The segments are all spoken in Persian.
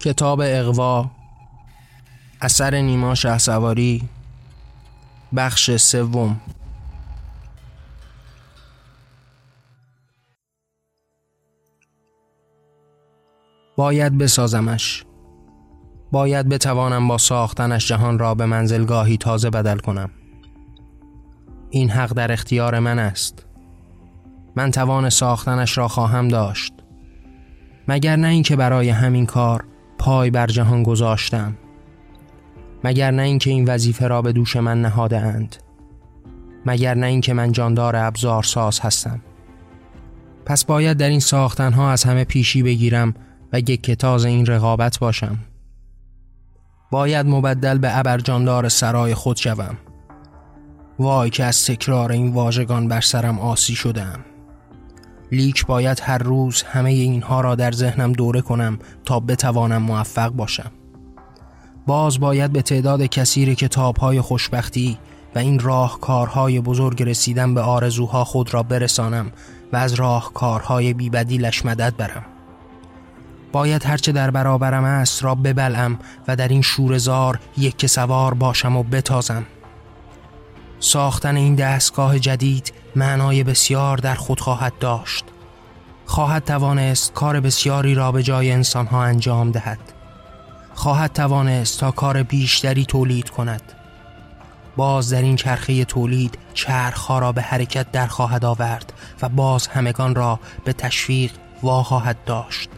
کتاب اقوا اثر نیما سواری بخش سوم. باید بسازمش. باید بتوانم با ساختنش جهان را به منزلگاهی تازه بدل کنم. این حق در اختیار من است. من توان ساختنش را خواهم داشت. مگر نه اینکه برای همین کار پای بر جهان گذاشتم. مگر نه اینکه این وظیفه را به دوش من نهاده اند مگر نه اینکه من جاندار ابزار ساز هستم. پس باید در این ساختنها از همه پیشی بگیرم و کتاز این رقابت باشم. باید مبدل به ابرجاندار سرای خود شوم. وای که از تکرار این واژگان بر سرم آسی شدم لیک باید هر روز همه اینها را در ذهنم دوره کنم تا بتوانم موفق باشم. باز باید به تعداد کثیر کتابهای خوشبختی و این راهکارهای بزرگ رسیدن به آرزوها خود را برسانم و از راهکارهای بیبدیلش مدد برم. باید هرچه در برابرم است را ببلم و در این شورزار یک سوار باشم و بتازم. ساختن این دستگاه جدید معنای بسیار در خود خواهد داشت. خواهد توانست کار بسیاری را به جای انسانها انجام دهد. خواهد توانست تا کار بیشتری تولید کند. باز در این چرخه تولید چرخها را به حرکت در خواهد آورد و باز همگان را به تشویق وا خواهد داشت.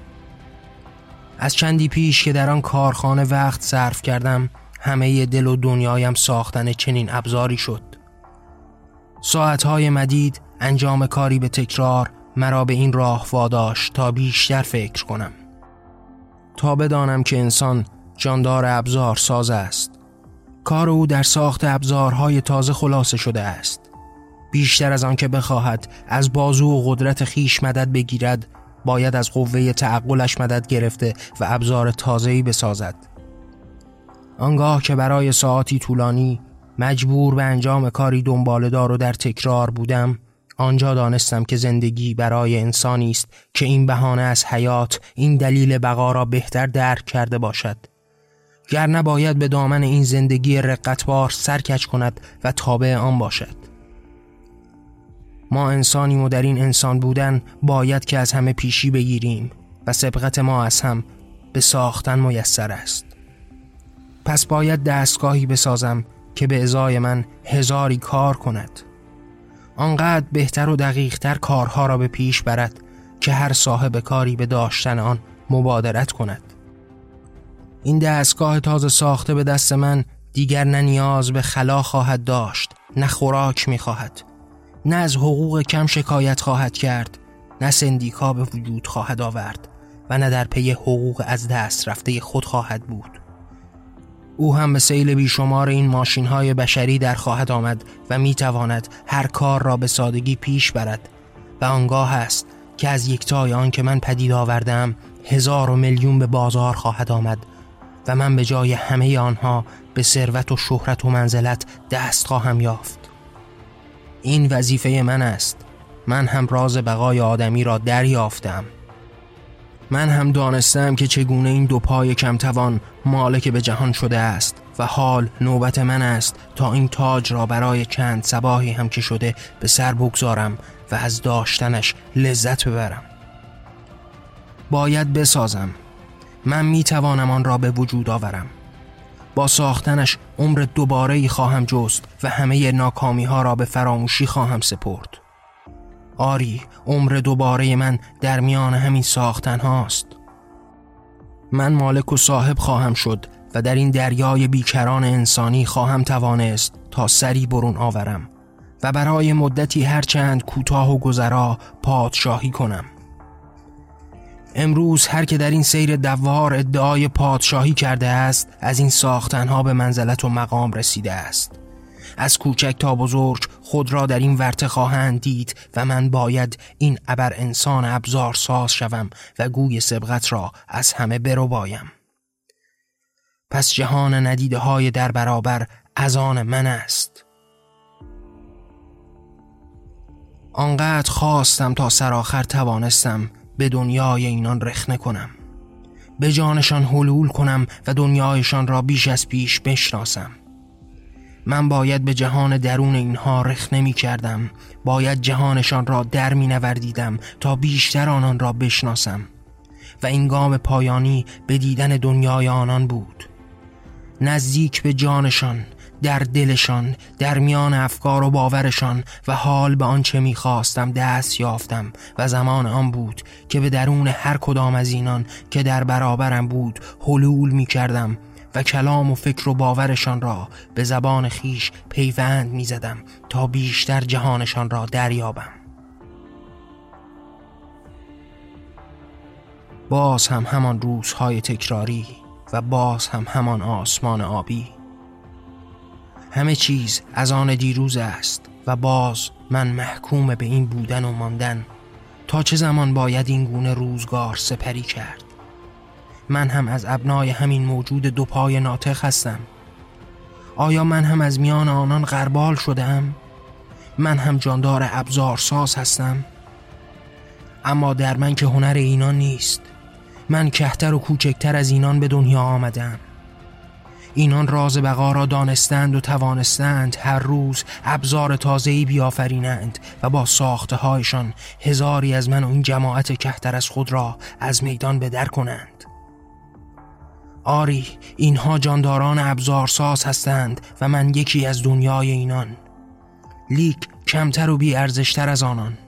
از چندی پیش که در آن کارخانه وقت صرف کردم همه دل و دنیایم ساختن چنین ابزاری شد. ساعتهای مدید انجام کاری به تکرار مرا به این راه واداشت تا بیشتر فکر کنم. تا بدانم که انسان جاندار ابزار ساز است. کار او در ساخت ابزارهای تازه خلاصه شده است. بیشتر از آن که بخواهد از بازو و قدرت خیش مدد بگیرد باید از قوه تعقلش مدد گرفته و ابزار تازه‌ای بسازد. آنگاه که برای ساعتی طولانی مجبور به انجام کاری دنبالدار و در تکرار بودم. آنجا دانستم که زندگی برای انسانی است که این بهانه از حیات این دلیل بقا را بهتر درک کرده باشد. گر نباید به دامن این زندگی رقتبار سرکش کند و تابع آن باشد. ما انسانی و در این انسان بودن باید که از همه پیشی بگیریم و سبقت ما از هم به ساختن میسر است. پس باید دستگاهی بسازم که به ازای من هزاری کار کند. آنقدر بهتر و دقیقتر کارها را به پیش برد که هر صاحب کاری به داشتن آن مبادرت کند. این دستگاه تازه ساخته به دست من دیگر نه نیاز به خلا خواهد داشت نه خوراک می خواهد نه از حقوق کم شکایت خواهد کرد نه سندیکا به وجود خواهد آورد و نه در پی حقوق از دست رفته خود خواهد بود. او هم به سیل بیشمار این ماشین های بشری در خواهد آمد و می تواند هر کار را به سادگی پیش برد. و آنگاه است که از یکتای آن که من پدید آوردم هزار و میلیون به بازار خواهد آمد و من به جای همه آنها به ثروت و شهرت و منزلت دست خواهم یافت. این وظیفه من است. من هم راز بقای آدمی را دریافتم. من هم دانستم که چگونه این دو پای کمتوان مالک به جهان شده است و حال نوبت من است تا این تاج را برای چند سباهی هم که شده به سر بگذارم و از داشتنش لذت ببرم. باید بسازم. من می توانم آن را به وجود آورم. با ساختنش عمر دوباره ای خواهم جست و همه ناکامی ها را به فراموشی خواهم سپرد. آری عمر دوباره من در میان همین ساختن هاست من مالک و صاحب خواهم شد و در این دریای بیکران انسانی خواهم توانست تا سری برون آورم و برای مدتی هرچند کوتاه و گذرا پادشاهی کنم. امروز هر که در این سیر دوار ادعای پادشاهی کرده است از این ساختنها به منزلت و مقام رسیده است. از کوچک تا بزرگ خود را در این ورته خواهند دید و من باید این ابر انسان ابزار ساز شوم و گوی سبقت را از همه برو بایم پس جهان ندیده های در برابر از آن من است. آنقدر خواستم تا سرآخر توانستم به دنیای اینان رخنه کنم. به جانشان حلول کنم و دنیایشان را بیش از پیش بشناسم. من باید به جهان درون اینها رخ نمی کردم باید جهانشان را در می نوردیدم تا بیشتر آنان را بشناسم. و این گام پایانی به دیدن دنیای آنان بود. نزدیک به جانشان در دلشان در میان افکار و باورشان و حال به آنچه می‌خواستم دست یافتم و زمان آن بود که به درون هر کدام از اینان که در برابرم بود حلول می کردم و کلام و فکر و باورشان را به زبان خیش پیوند می زدم تا بیشتر جهانشان را دریابم. باز هم همان روزهای تکراری و باز هم همان آسمان آبی. همه چیز از آن دیروز است و باز من محکوم به این بودن و ماندن تا چه زمان باید این گونه روزگار سپری کرد؟ من هم از ابنای همین موجود دو پای ناطق هستم آیا من هم از میان آنان غربال شدم؟ من هم جاندار ابزارساز هستم؟ اما در من که هنر اینان نیست من کهتر و کوچکتر از اینان به دنیا آمدم اینان راز بقا را دانستند و توانستند هر روز ابزار تازه‌ای بیافرینند و با ساخته هایشان هزاری از من و این جماعت کهتر از خود را از میدان بدر کنند آری اینها جانداران ابزارساز هستند و من یکی از دنیای اینان. لیک کمتر و بیارزشتر از آنان.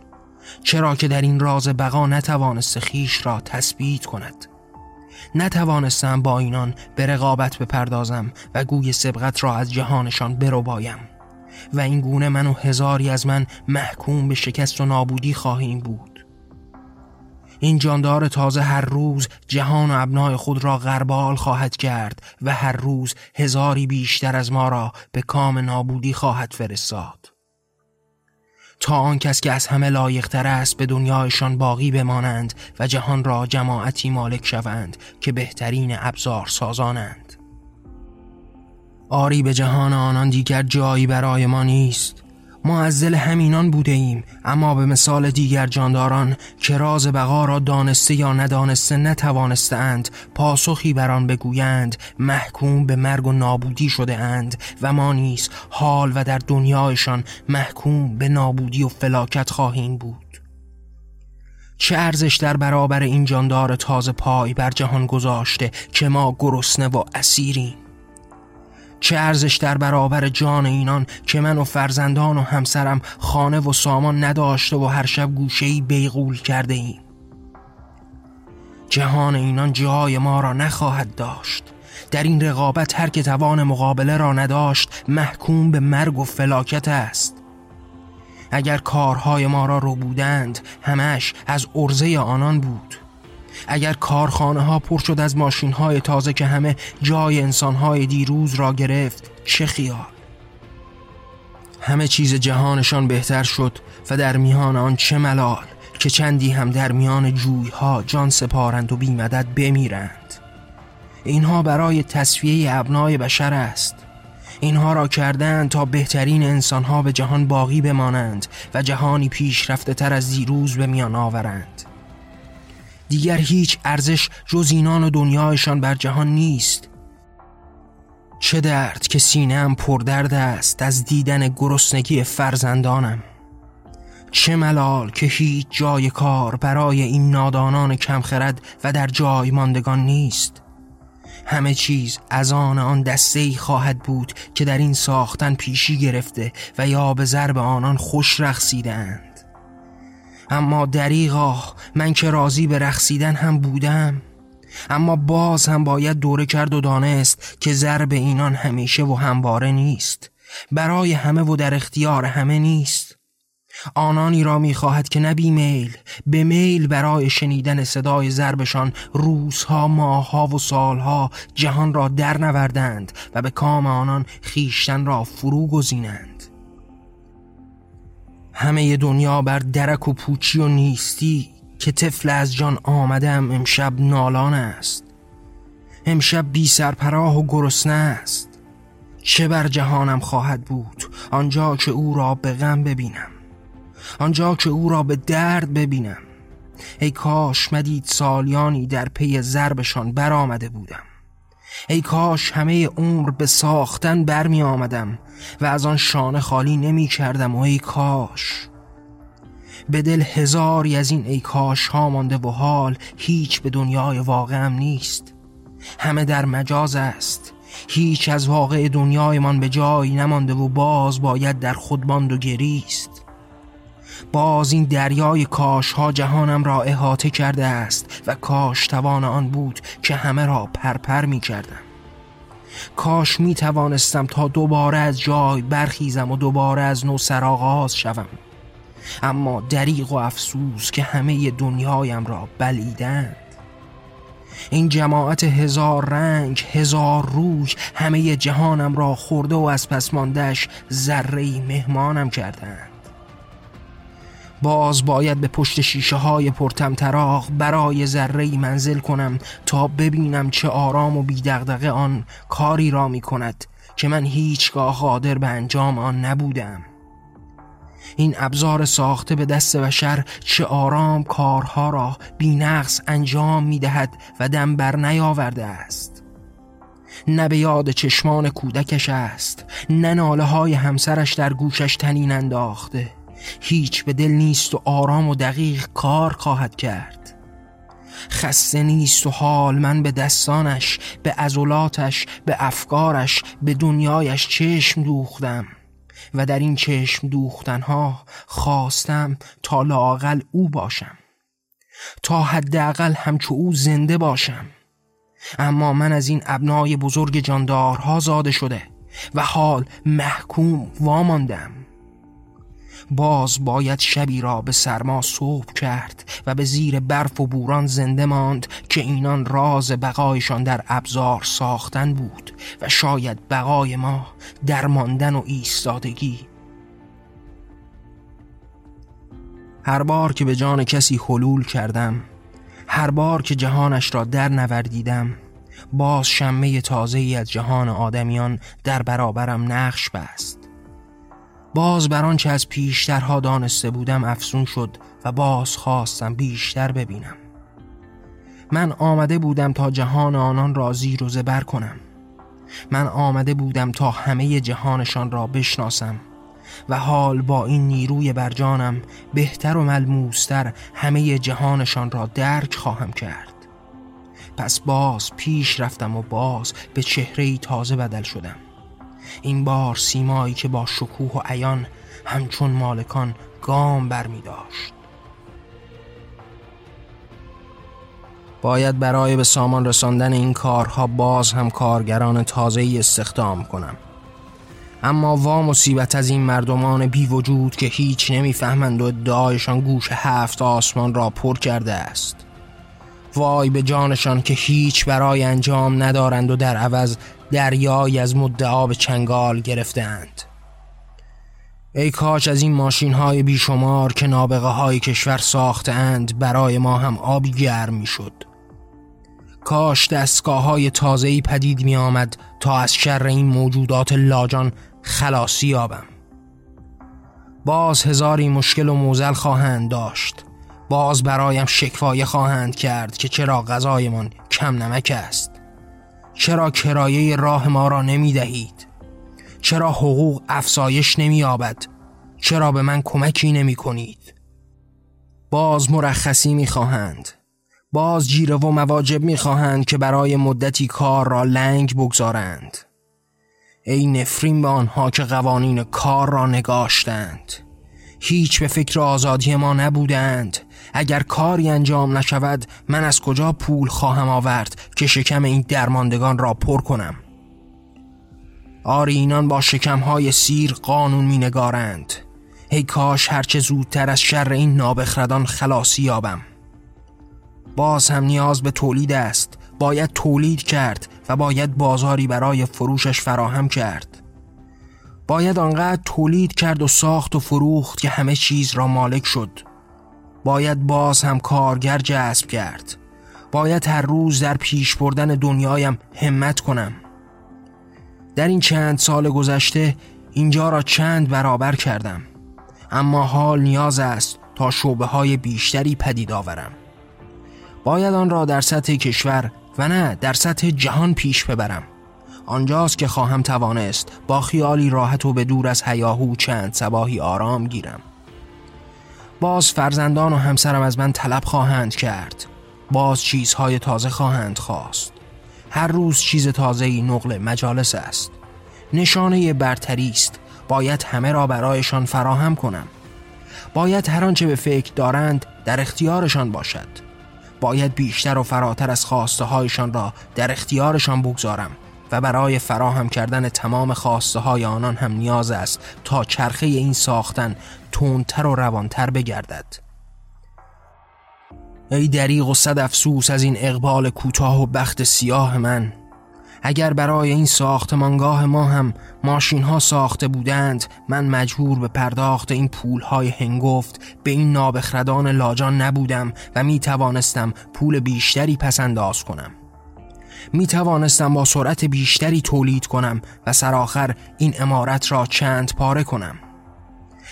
چرا که در این راز بقا نتوانست خیش را تثبیت کند. نتوانستم با اینان به رقابت بپردازم و گوی سبقت را از جهانشان برو بایم و این گونه من و هزاری از من محکوم به شکست و نابودی خواهیم بود. این جاندار تازه هر روز جهان و ابنای خود را غربال خواهد کرد و هر روز هزاری بیشتر از ما را به کام نابودی خواهد فرستاد. تا آن کس که از همه لایقتر است به دنیایشان باقی بمانند و جهان را جماعتی مالک شوند که بهترین ابزار سازانند. آری به جهان آنان دیگر جایی برای ما نیست. ما از دل همینان بوده ایم اما به مثال دیگر جانداران که راز بقا را دانسته یا ندانسته نتوانستند پاسخی بر آن بگویند محکوم به مرگ و نابودی شده اند و ما نیز حال و در دنیایشان محکوم به نابودی و فلاکت خواهیم بود. چه ارزش در برابر این جاندار تازه پای بر جهان گذاشته که ما گرسنه و اسیریم؟ چه ارزش در برابر جان اینان که من و فرزندان و همسرم خانه و سامان نداشته و هر شب گوشهی بیغول کرده ایم. جهان اینان جای ما را نخواهد داشت. در این رقابت هر که توان مقابله را نداشت محکوم به مرگ و فلاکت است. اگر کارهای ما را رو بودند همش از عرضه آنان بود. اگر کارخانه ها پر شد از ماشین های تازه که همه جای انسان های دیروز را گرفت چه خیال؟ همه چیز جهانشان بهتر شد و در میان آن چه ملال که چندی هم در میان جوی ها جان سپارند و بیمدد بمیرند. اینها برای تصفیه ابنای بشر است. اینها را کردند تا بهترین انسانها به جهان باقی بمانند و جهانی پیشرفته تر از دیروز به میان آورند. دیگر هیچ ارزش جز اینان و دنیایشان بر جهان نیست. چه درد که سینم پردرد است از دیدن گرسنگی فرزندانم. چه ملال که هیچ جای کار برای این نادانان کمخرد و در جای ماندگان نیست. همه چیز از آن آن دسته ای خواهد بود که در این ساختن پیشی گرفته و یا به ضرب آنان خوش رخصیدند اما دریغا من که راضی به رقصیدن هم بودم. اما باز هم باید دوره کرد و دانست که ضرب اینان همیشه و همواره نیست. برای همه و در اختیار همه نیست. آنانی را می‌خواهد که نبی میل به میل برای شنیدن صدای ضربشان روزها ماهها و سالها جهان را در نوردند و به کام آنان خیشتن را فرو گزینند. همه دنیا بر درک و پوچی و نیستی که طفل از جان آمدم امشب نالان است. امشب بی سرپراه و گرسنه است. چه بر جهانم خواهد بود آنجا که او را به غم ببینم. آنجا که او را به درد ببینم. ای کاش مدید سالیانی در پی ضربشان برآمده بودم. ای کاش همه عمر به ساختن برمی آمدم و از آن شانه خالی نمی کردم و ای کاش. به دل هزاری از این ای کاش ها مانده و حال هیچ به دنیای واقعم نیست. همه در مجاز است. هیچ از واقع دنیایمان به جایی نمانده و باز باید در خود باند و گریست. باز این دریای کاش ها جهانم را احاطه کرده است و کاش توان آن بود که همه را پرپر می کردم. کاش می توانستم تا دوباره از جای برخیزم و دوباره از نو سرآغاز شوم. اما دریغ و افسوس که همه دنیایم را بلیدند. این جماعت هزار رنگ هزار روی همه جهانم را خورده و از پس ماندهش ذره مهمانم کردند. باز باید به پشت شیشه های پرتم تراغ برای ذره منزل کنم تا ببینم چه آرام و بیدغدغه آن کاری را می کند که من هیچگاه قادر به انجام آن نبودم. این ابزار ساخته به دست بشر چه آرام کارها را بینقص انجام می دهد و دم بر نیاورده است. نه به یاد چشمان کودکش است نه ناله های همسرش در گوشش تنین انداخته. هیچ به دل نیست و آرام و دقیق کار خواهد کرد. خسته نیست و حال من به دستانش به عضلاتش به افکارش به دنیایش چشم دوختم. و در این چشم دوختنها خواستم تا لاقل او باشم. تا حداقل همچو او زنده باشم. اما من از این ابنای بزرگ جاندارها زاده شده و حال محکوم واماندم. باز باید شبی را به سرما صبح کرد و به زیر برف و بوران زنده ماند که اینان راز بقایشان در ابزار ساختن بود و شاید بقای ما در ماندن و ایستادگی. هر بار که به جان کسی حلول کردم هر بار که جهانش را در نوردیدم باز شمه تازه ای از جهان آدمیان در برابرم نقش بست. باز بر آنچه از پیشترها دانسته بودم افسون شد و باز خواستم بیشتر ببینم. من آمده بودم تا جهان آنان را زیر و زبر کنم. من آمده بودم تا همه جهانشان را بشناسم و حال با این نیروی برجانم بهتر و ملموستر همه جهانشان را درک خواهم کرد. پس باز پیش رفتم و باز به چهره تازه بدل شدم. این بار سیمایی که با شکوه و عیان همچون مالکان گام بر می داشت. باید برای به سامان رساندن این کارها باز هم کارگران تازه استخدام کنم. اما وا مصیبت از این مردمان بی وجود که هیچ نمی‌فهمند و ادعایشان گوش هفت آسمان را پر کرده است. وای به جانشان که هیچ برای انجام ندارند و در عوض دریایی از مدعا به چنگال گرفتند ای کاش از این ماشین های بیشمار که نابغه های کشور ساختند برای ما هم آبی گرم می شد کاش دستگاه های تازهی پدید می آمد تا از شر این موجودات لاجان خلاصی یابم. باز هزاری مشکل و موزل خواهند داشت. باز برایم شکوایه خواهند کرد که چرا غذایمان کم نمک است. چرا کرایه راه ما را نمی دهید چرا حقوق افزایش نمی آبد چرا به من کمکی نمی کنید باز مرخصی می خواهند باز جیره و مواجب می خواهند که برای مدتی کار را لنگ بگذارند. ای نفرین به آنها که قوانین کار را نگاشتند. هیچ به فکر آزادی ما نبودند. اگر کاری انجام نشود من از کجا پول خواهم آورد که شکم این درماندگان را پر کنم؟ آری اینان با شکمهای سیر قانون می نگارند ای کاش هرچه زودتر از شر این نابخردان خلاصی یابم. باز هم نیاز به تولید است. باید تولید کرد و باید بازاری برای فروشش فراهم کرد. باید آنقدر تولید کرد و ساخت و فروخت که همه چیز را مالک شد. باید باز هم کارگر جذب کرد. باید هر روز در پیش بردن دنیایم همت کنم. در این چند سال گذشته اینجا را چند برابر کردم. اما حال نیاز است تا شعبه های بیشتری پدید آورم. باید آن را در سطح کشور و نه در سطح جهان پیش ببرم. آنجاست که خواهم توانست با خیالی راحت و به دور از هیاهو چند سباهی آرام گیرم. باز فرزندان و همسرم از من طلب خواهند کرد. باز چیزهای تازه خواهند خواست. هر روز چیز تازه ای نقل مجالس است. نشانه برتری است. باید همه را برایشان فراهم کنم. باید هر آنچه به فکر دارند در اختیارشان باشد. باید بیشتر و فراتر از خواسته هایشان را در اختیارشان بگذارم. و برای فراهم کردن تمام خواسته های آنان هم نیاز است تا چرخه این ساختن تندتر و روانتر بگردد. ای دریغ و صد افسوس از این اقبال کوتاه و بخت سیاه من اگر برای این ساختمانگاه ما هم ماشین ها ساخته بودند من مجبور به پرداخت این پول های هنگفت به این نابخردان لاجان نبودم و می توانستم پول بیشتری پس انداز کنم. می توانستم با سرعت بیشتری تولید کنم و سرآخر این امارت را چند پاره کنم.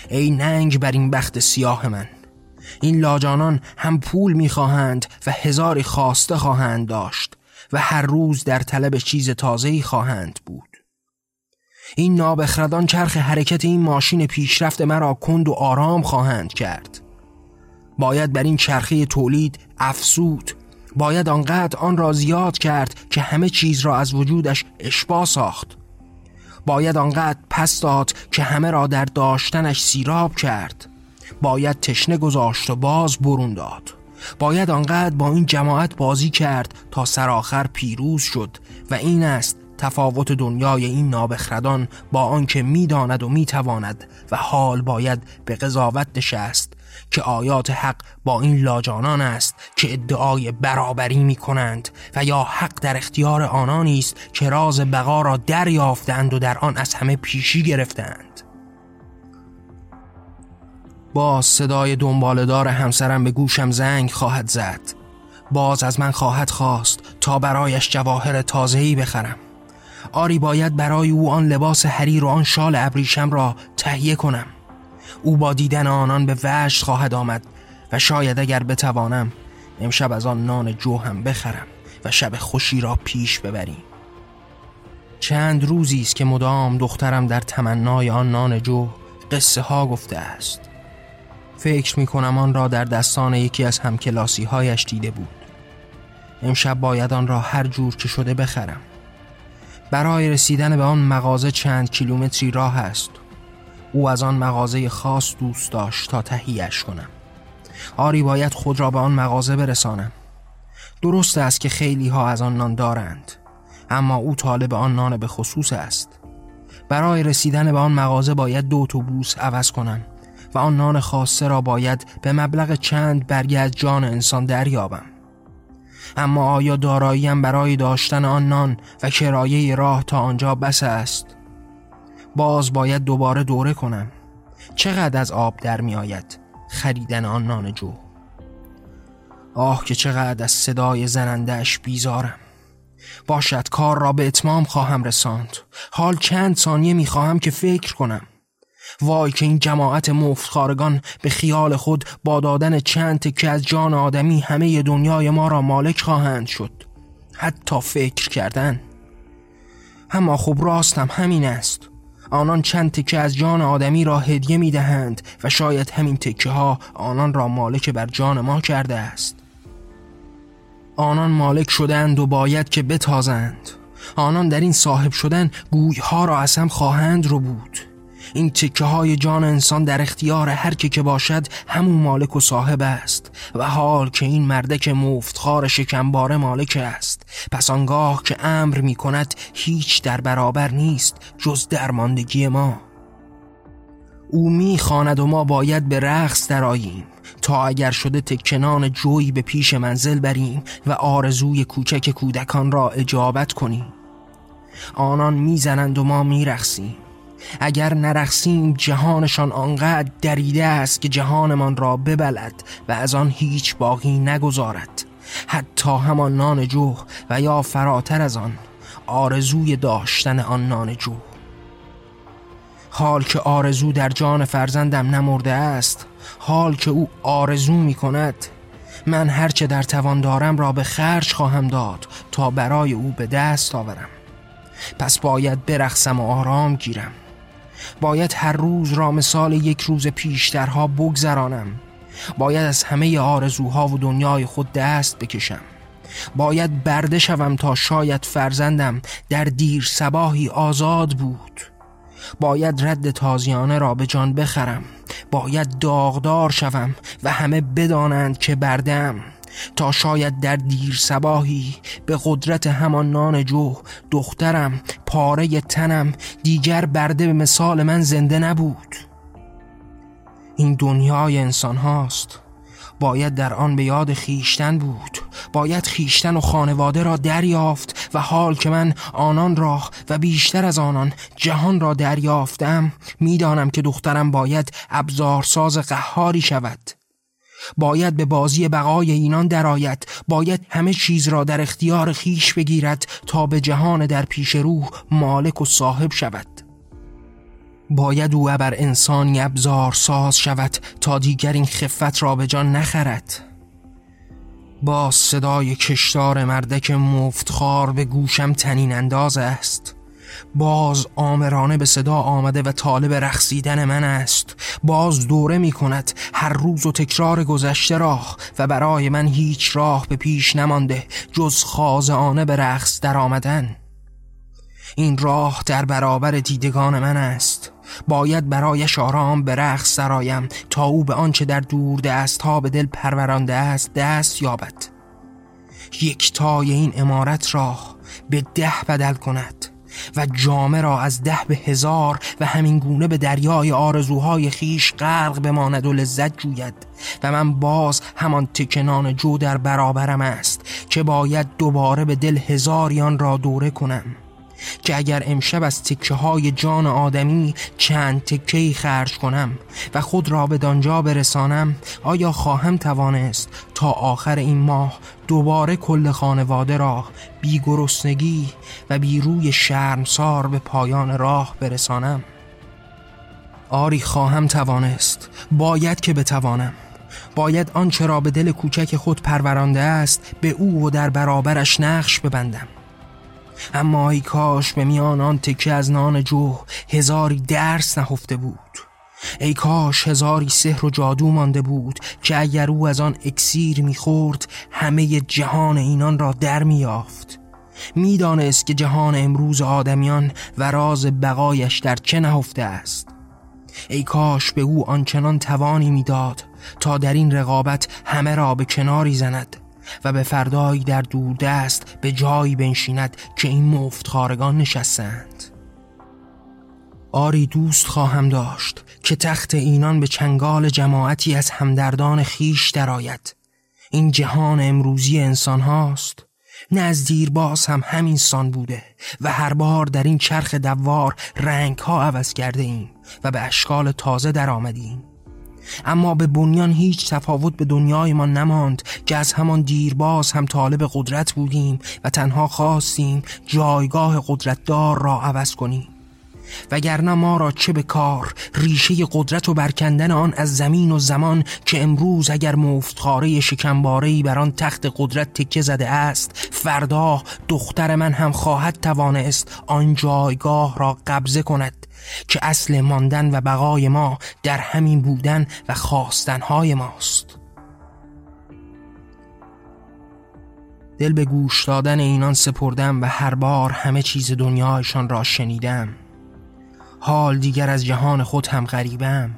ای ننگ بر این بخت سیاه من این لاجانان هم پول می‌خواهند و هزاری خواسته خواهند داشت و هر روز در طلب چیز تازه‌ای خواهند بود. این نابخردان چرخ حرکت این ماشین پیشرفت مرا کند و آرام خواهند کرد. باید بر این چرخه تولید افسود باید آنقدر آن را زیاد کرد که همه چیز را از وجودش اشبا ساخت. باید آنقدر پس داد که همه را در داشتنش سیراب کرد. باید تشنه گذاشت و باز برون داد. باید آنقدر با این جماعت بازی کرد تا سرآخر پیروز شد و این است تفاوت دنیای این نابخردان با آنکه می‌داند و می‌تواند و حال باید به قضاوت نشست که آیات حق با این لاجانان است که ادعای برابری می کنند و یا حق در اختیار آنانی است که راز بقا را دریافتند و در آن از همه پیشی گرفتند. باز صدای دنبالدار همسرم به گوشم زنگ خواهد زد. باز از من خواهد خواست تا برایش جواهر تازه‌ای بخرم. آری باید برای او آن لباس حریر و آن شال ابریشم را تهیه کنم. او با دیدن آنان به وجد خواهد آمد و شاید اگر بتوانم امشب از آن نان جو هم بخرم و شب خوشی را پیش ببریم. چند روزی است که مدام دخترم در تمنای آن نان جو قصه ها گفته است. فکر می کنم آن را در دستان یکی از همکلاسی هایش دیده بود. امشب باید آن را هر جور که شده بخرم. برای رسیدن به آن مغازه چند کیلومتری راه است. او از آن مغازه خاص دوست داشت تا تهیهش کنم. آری باید خود را به آن مغازه برسانم. درست است که خیلی ها از آن نان دارند اما او طالب آن نان به خصوص است. برای رسیدن به آن مغازه باید دو اتوبوس عوض کنم و آن نان خاصه را باید به مبلغ چند برگه از جان انسان دریابم. اما آیا داراییم برای داشتن آن نان و کرایه راه تا آنجا بس است؟ باز باید دوباره دوره کنم. چقدر از آب در می آید؟ خریدن آن نان جو. آه که چقدر از صدای زنندهش بیزارم. باشد کار را به اتمام خواهم رساند. حال چند ثانیه می خواهم که فکر کنم. وای که این جماعت مفتخارگان به خیال خود با دادن چند تکه از جان آدمی همه دنیای ما را مالک خواهند شد. حتی فکر کردن. اما خب راستم همین است. آنان چند تکه از جان آدمی را هدیه می دهند و شاید همین تکه ها آنان را مالک بر جان ما کرده است. آنان مالک شدند و باید که بتازند. آنان در این صاحب شدن گویها را از هم خواهند رو بود این تکه های جان انسان در اختیار هر که باشد همون مالک و صاحب است و حال که این مردک مفتخار شکمباره مالک است. پس آنگاه که امر می کند هیچ در برابر نیست جز درماندگی ما. او می‌خواند و ما باید به رقص درآییم تا اگر شده تکنان جوی به پیش منزل بریم و آرزوی کوچک کودکان را اجابت کنیم. آنان می‌زنند و ما میرقصیم اگر نرخسیم جهانشان آنقدر دریده است که جهانمان را ببلد و از آن هیچ باقی نگذارد. حتی همان نان جو و یا فراتر از آن آرزوی داشتن آن نان جو حال که آرزو در جان فرزندم نمرده است حال که او آرزو می کند من هرچه در توان دارم را به خرج خواهم داد تا برای او به دست آورم. پس باید برخصم و آرام گیرم. باید هر روز را مثال یک روز پیشترها بگذرانم. باید از همه آرزوها و دنیای خود دست بکشم. باید برده شوم تا شاید فرزندم در دیر سباهی آزاد بود. باید رد تازیانه را به جان بخرم. باید داغدار شوم و همه بدانند که بردم. تا شاید در دیر سباهی به قدرت همان نان جو دخترم پاره تنم دیگر برده به مثال من زنده نبود. این دنیای انسان هاست. باید در آن به یاد خیشتن بود. باید خیشتن و خانواده را دریافت و حال که من آنان را و بیشتر از آنان جهان را دریافتم می‌دانم که دخترم باید ابزارساز قهاری شود. باید به بازی بقای اینان درآید باید همه چیز را در اختیار خیش بگیرد تا به جهان در پیش روح مالک و صاحب شود. باید او بر انسانی ابزار ساز شود تا دیگر این خفت را به جان نخرد. با صدای کشتار مردک مفتخار به گوشم تنین انداز است. باز آمرانه به صدا آمده و طالب رخصیدن من است. باز دوره می کند هر روز و تکرار گذشته راه و برای من هیچ راه به پیش نمانده جز خازانه به رقص در آمدن. این راه در برابر دیدگان من است. باید برایش آرام به رقص سرایم تا او به آنچه در دور دست ها به دل پرورانده است دست یابد. یک تای این امارت را به ده بدل کند. و جامه را از ده به هزار و همین گونه به دریای آرزوهای خیش غرق بماند و لذت جوید. و من باز همان تکنان جو در برابرم است که باید دوباره به دل هزاریان را دوره کنم. که اگر امشب از تکه های جان آدمی چند تکه خرج کنم و خود را به دانجا برسانم آیا خواهم توانست تا آخر این ماه دوباره کل خانواده را بی گرسنگی و بی روی شرمسار به پایان راه برسانم؟ آری خواهم توانست. باید که بتوانم. باید آنچه را به دل کوچک خود پرورانده است به او و در برابرش نقش ببندم. اما ای کاش به میان آن تکه از نان جو هزاری درس نهفته بود. ای کاش هزاری سحر و جادو مانده بود که اگر او از آن اکسیر می‌خورد همه جهان اینان را در میافت می‌دانست که جهان امروز آدمیان و راز بقایش در چه نهفته است. ای کاش به او آنچنان توانی می‌داد تا در این رقابت همه را به کناری زند. و به فردایی در دست به جایی بنشیند که این مفتخارگان نشستند. آری دوست خواهم داشت که تخت اینان به چنگال جماعتی از همدردان خیش درآید. این جهان امروزی انسان هاست. نزدیر باز هم همین سان بوده و هر بار در این چرخ دوار رنگ ها عوض کرده ایم و به اشکال تازه در آمدیم اما به بنیان هیچ تفاوت به دنیای ما نماند که از همان دیرباز هم طالب قدرت بودیم و تنها خواستیم جایگاه قدرتدار را عوض کنیم. وگرنه ما را چه به کار ریشه قدرت و برکندن آن از زمین و زمان که امروز اگر مفتخاره شکمبارهی بر آن تخت قدرت تکه زده است فردا دختر من هم خواهد توانست آن جایگاه را قبضه کند. که اصل ماندن و بقای ما در همین بودن و خواستنهای ماست. دل به گوش دادن اینان سپردم و هر بار همه چیز دنیایشان را شنیدم. حال دیگر از جهان خود هم غریبم.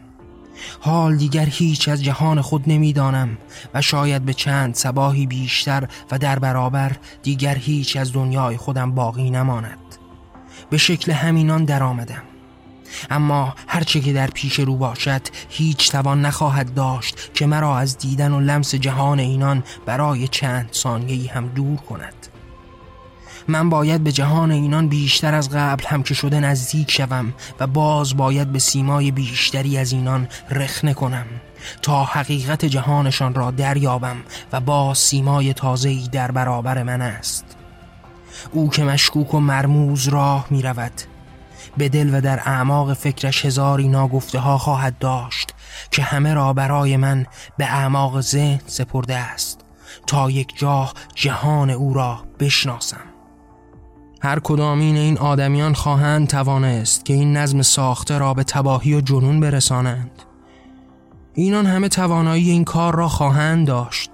حال دیگر هیچ از جهان خود نمی‌دانم و شاید به چند سباهی بیشتر و در برابر دیگر هیچ از دنیای خودم باقی نماند. به شکل همینان در آمدم اما هرچه که در پیش رو باشد هیچ توان نخواهد داشت که مرا از دیدن و لمس جهان اینان برای چند ثانیه‌ای هم دور کند. من باید به جهان اینان بیشتر از قبل هم که شده نزدیک شوم و باز باید به سیمای بیشتری از اینان رخنه کنم تا حقیقت جهانشان را دریابم و باز سیمای تازه‌ای در برابر من است. او که مشکوک و مرموز راه می رود به دل و در اعماق فکرش هزاری ناگفته ها خواهد داشت که همه را برای من به اعماق ذهن سپرده است تا یک جاه جهان او را بشناسم. هر کدامین این آدمیان خواهند توانست که این نظم ساخته را به تباهی و جنون برسانند. اینان همه توانایی این کار را خواهند داشت.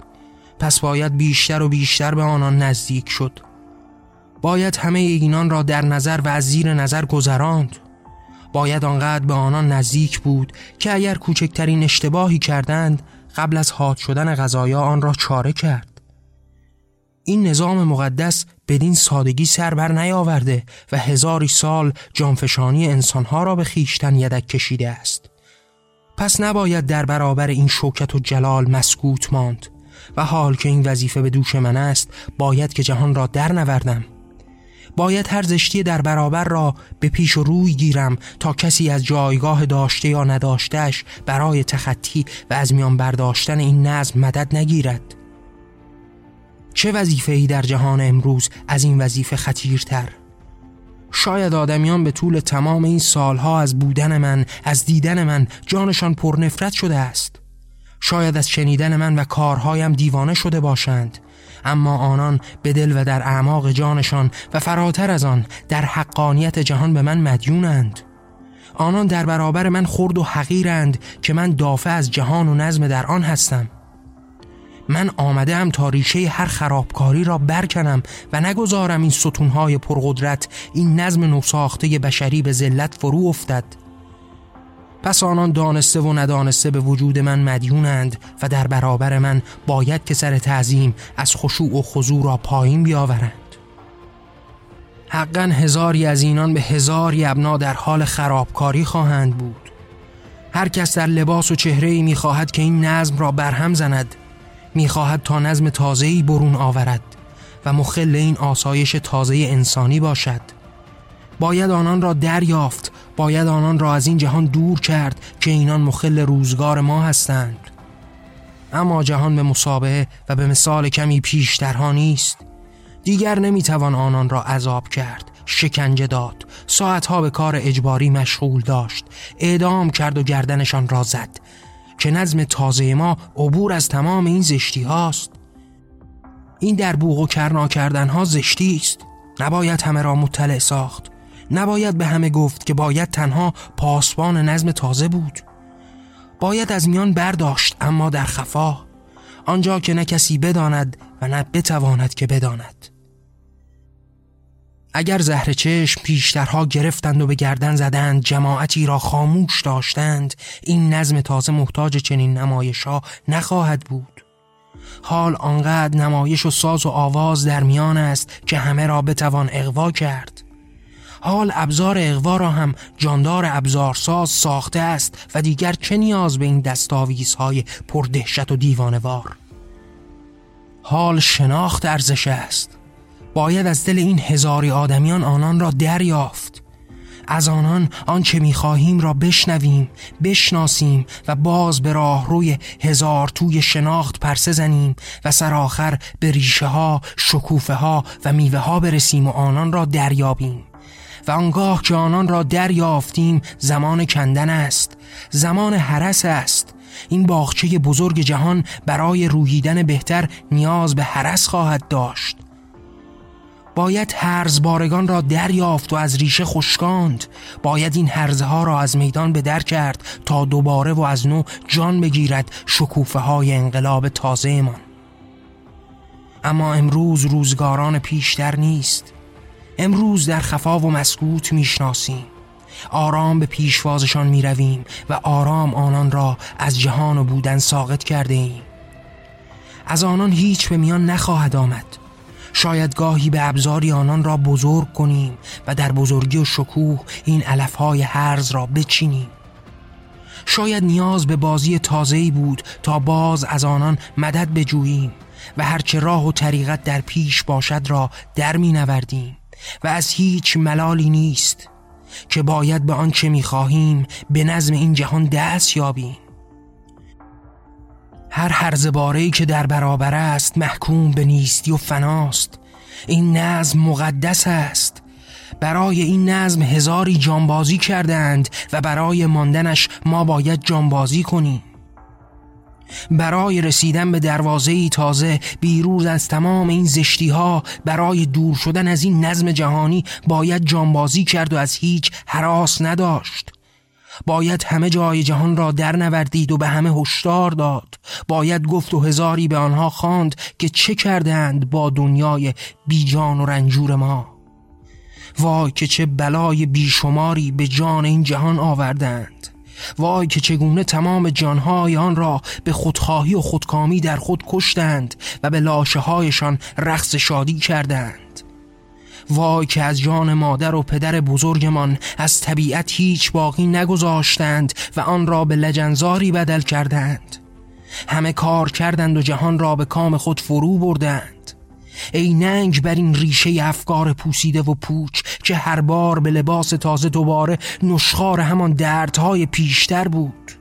پس باید بیشتر و بیشتر به آنان نزدیک شد. باید همه اینان را در نظر و از زیر نظر گذراند. باید آنقدر به آنان نزدیک بود که اگر کوچکترین اشتباهی کردند قبل از حاد شدن غذایا آن را چاره کرد. این نظام مقدس بدین سادگی سر بر نیاورده و هزاری سال جانفشانی انسانها را به خیشتن یدک کشیده است. پس نباید در برابر این شوکت و جلال مسکوت ماند و حال که این وظیفه به دوش من است باید که جهان را در نوردم باید هر زشتی در برابر را به پیش و روی گیرم تا کسی از جایگاه داشته یا نداشتهش برای تخطی و از میان برداشتن این نظم مدد نگیرد. چه وظیفه ای در جهان امروز از این وظیفه خطیرتر؟ شاید آدمیان به طول تمام این سالها از بودن من از دیدن من جانشان پر نفرت شده است. شاید از شنیدن من و کارهایم دیوانه شده باشند. اما آنان به دل و در اعماق جانشان و فراتر از آن در حقانیت جهان به من مدیونند. آنان در برابر من خرد و حقیرند که من دافع از جهان و نظم در آن هستم. من آمده هم تا ریشه هر خرابکاری را برکنم و نگذارم این ستونهای پرقدرت این نظم نوساخته بشری به ذلت فرو افتد. پس آنان دانسته و ندانسته به وجود من مدیونند و در برابر من باید که سر تعظیم از خشوع و خضوع را پایین بیاورند. حقا هزاری از اینان به هزاری ابنا در حال خرابکاری خواهند بود. هر کس در لباس و چهره ای می‌خواهد که این نظم را برهم زند می‌خواهد تا نظم تازه‌ای برون آورد و مخل این آسایش تازه انسانی باشد. باید آنان را دریافت باید آنان را از این جهان دور کرد که اینان مخل روزگار ما هستند. اما جهان به مسابقه و به مثال کمی پیشترها نیست. دیگر نمی‌توان آنان را عذاب کرد شکنجه داد ساعتها به کار اجباری مشغول داشت اعدام کرد و گردنشان را زد که نظم تازه ما عبور از تمام این زشتی هاست. این در بوغ و کرنا کردن ها زشتی است. نباید همه را مطلع ساخت. نباید به همه گفت که باید تنها پاسبان نظم تازه بود. باید از میان برداشت اما در خفا. آنجا که نه کسی بداند و نه بتواند که بداند. اگر زهر چشم پیشترها گرفتند و به گردن زدند جماعتی را خاموش داشتند این نظم تازه محتاج چنین نمایشا نخواهد بود. حال آنقدر نمایش و ساز و آواز در میان است که همه را بتوان اغوا کرد. حال ابزار اغوا را هم جاندار ابزارساز ساخته است و دیگر چه نیاز به این دستاویزهای پردهشت و دیوانوار؟ حال شناخت ارزش است. باید از دل این هزاری آدمیان آنان را دریافت. از آنان آنچه می‌خواهیم را بشنویم بشناسیم و باز به راه روی هزار توی شناخت پرسه زنیم و سرآخر به ریشه ها شکوفه ها و میوه ها برسیم و آنان را دریابیم. و آنگاه که آنان را دریافتیم زمان کندن است زمان حرس است. این باغچه بزرگ جهان برای روییدن بهتر نیاز به حرس خواهد داشت. باید هرز بارگان را دریافت و از ریشه خشکاند. باید این هرزه ها را از میدان به در کرد تا دوباره و از نو جان بگیرد شکوفه های انقلاب تازه من اما امروز روزگاران پیشتر نیست. امروز در خفا و مسکوت می‌شناسیم. آرام به پیشوازشان می رویم و آرام آنان را از جهان و بودن ساقط کرده ایم از آنان هیچ به میان نخواهد آمد. شاید گاهی به ابزاری آنان را بزرگ کنیم و در بزرگی و شکوه این علفهای هرز را بچینیم. شاید نیاز به بازی تازه‌ای بود تا باز از آنان مدد بجوییم و هرچه راه و طریقت در پیش باشد را در می نوردیم و از هیچ ملالی نیست که باید به آنچه می خواهیم به نظم این جهان دست یابیم. هر هرز بارهی که در برابر است محکوم به نیستی و فناست. این نظم مقدس است. برای این نظم هزاری جانبازی کردند و برای ماندنش ما باید جانبازی کنیم. برای رسیدن به دروازه تازه بیرون از تمام این زشتی ها برای دور شدن از این نظم جهانی باید جانبازی کرد و از هیچ حراس نداشت. باید همه جای جهان را در نوردید و به همه هشدار داد. باید گفت و هزاری به آنها خواند که چه کردند با دنیای بیجان و رنجور ما. وای که چه بلای بیشماری به جان این جهان آوردند وای که چگونه تمام جانهای آن را به خودخواهی و خودکامی در خود کشتند و به لاشه هایشان رقص شادی کردند. وای که از جان مادر و پدر بزرگمان از طبیعت هیچ باقی نگذاشتند و آن را به لجنزاری بدل کردند. همه کار کردند و جهان را به کام خود فرو بردند. ای ننگ بر این ریشه افکار پوسیده و پوچ که هر بار به لباس تازه دوباره نشخار همان دردهای پیشتر بود.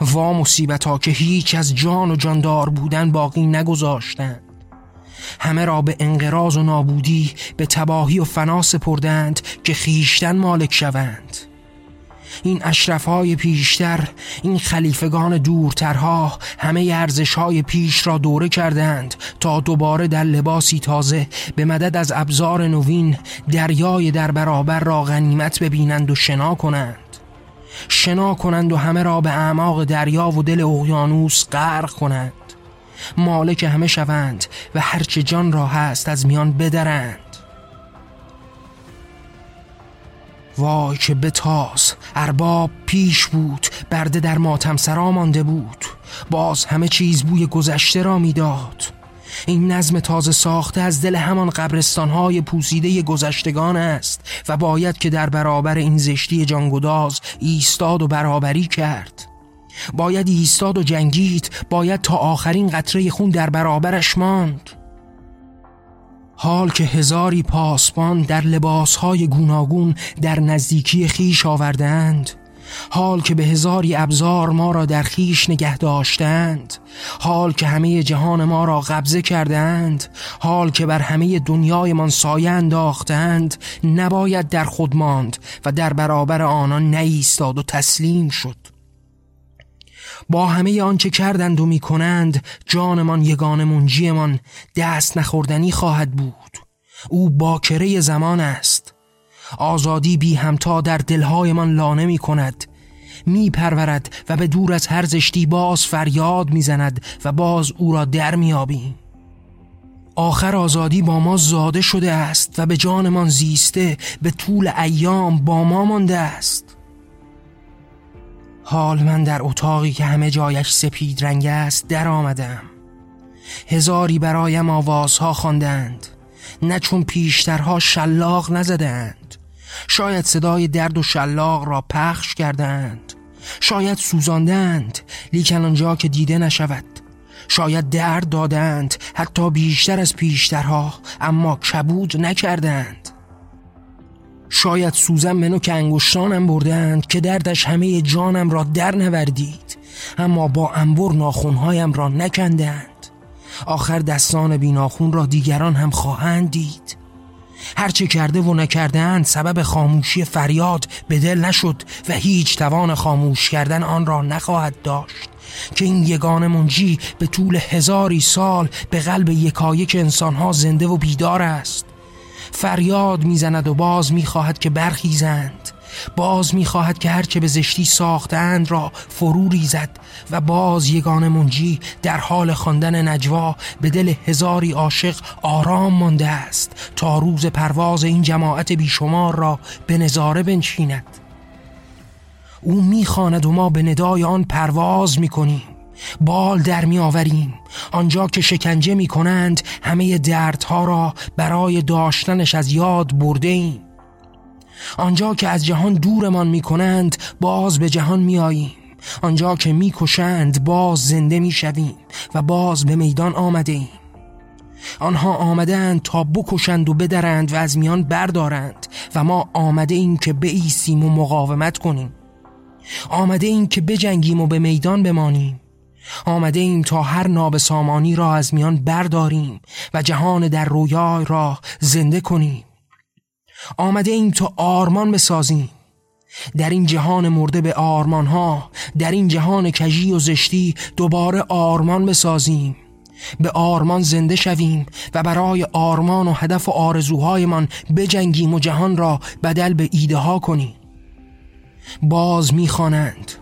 وا مصیبت ها که هیچ از جان و جاندار بودن باقی نگذاشتند. همه را به انقراض و نابودی به تباهی و فنا سپردند که خیشتن مالک شوند. این اشرفهای پیشتر این خلیفگان دورترها همه ارزشهای پیش را دوره کردند تا دوباره در لباسی تازه به مدد از ابزار نوین دریای در برابر را غنیمت ببینند و شنا کنند. شنا کنند و همه را به اعماق دریا و دل اقیانوس غرق کنند. مالک همه شوند و هرچه جان را هست از میان بدرند. وای که بتاز ارباب پیش بود برده در ماتم سرا مانده بود. باز همه چیز بوی گذشته را می‌داد. این نظم تازه ساخته از دل همان قبرستانهای پوسیده گذشتگان است و باید که در برابر این زشتی جانگداز ایستاد و برابری کرد. باید ایستاد و جنگید باید تا آخرین قطره خون در برابرش ماند. حال که هزاری پاسبان در لباسهای گوناگون در نزدیکی خیش آوردند حال که به هزاری ابزار ما را در خیش نگه داشتند. حال که همه جهان ما را قبضه کردند حال که بر همه دنیایمان سایه انداختند نباید در خود ماند و در برابر آنان نیستاد و تسلیم شد. با همه آنچه کردند و می‌کنند جانمان یگان منجیمان دست نخوردنی خواهد بود. او باکره زمان است. آزادی بی همتا در دلهایمان لانه می کند می پرورد و به دور از هر زشتی باز فریاد می‌زند و باز او را در میابیم آخر آزادی با ما زاده شده است و به جانمان زیسته به طول ایام با ما مانده است. حال من در اتاقی که همه جایش سپید رنگ است در آمدم. هزاری برایم آوازها خواندند. نه چون پیشترها شلاق نزدند. شاید صدای درد و شلاق را پخش کردند. شاید سوزاندند لیکن آنجا که دیده نشود. شاید درد دادند حتی بیشتر از پیشترها اما کبود نکردند. شاید سوزن منو که انگشتانم بردند که دردش همه جانم را در نوردید اما با انبر ناخونهایم را نکندند. آخر دستان بیناخون را دیگران هم خواهند دید. هرچه کرده و نکردند سبب خاموشی فریاد به دل نشد و هیچ توان خاموش کردن آن را نخواهد داشت. که این یگان منجی به طول هزاری سال به قلب یکایک انسانها زنده و بیدار است. فریاد می‌زند و باز می‌خواهد که برخیزند. باز می‌خواهد که هرچه به زشتی ساختند را فرو ریزد و باز یگان منجی در حال خواندن نجوا به دل هزاری عاشق آرام مانده است تا روز پرواز این جماعت بیشمار را به نظاره بنشیند. او می‌خواند و ما به ندای آن پرواز می‌کنیم. بال در می آوریم. آنجا که شکنجه می کنند همه دردها را برای داشتنش از یاد برده ایم آنجا که از جهان دورمان می کنند باز به جهان می آییم. آنجا که می کشند باز زنده می شویم و باز به میدان آمده ایم آنها آمدند تا بکشند و بدرند و از میان بردارند و ما آمده ایم که بیسیم و مقاومت کنیم. آمده ایم که بجنگیم و به میدان بمانیم. آمده ایم تا هر نابسامانی را از میان برداریم و جهان در رویای را زنده کنیم. آمده ایم تا آرمان بسازیم. در این جهان مرده به آرمان ها در این جهان کجی و زشتی دوباره آرمان بسازیم. به آرمان زنده شویم و برای آرمان و هدف و آرزوهایمان بجنگیم و جهان را بدل به ایده ها کنیم. باز می‌خوانند.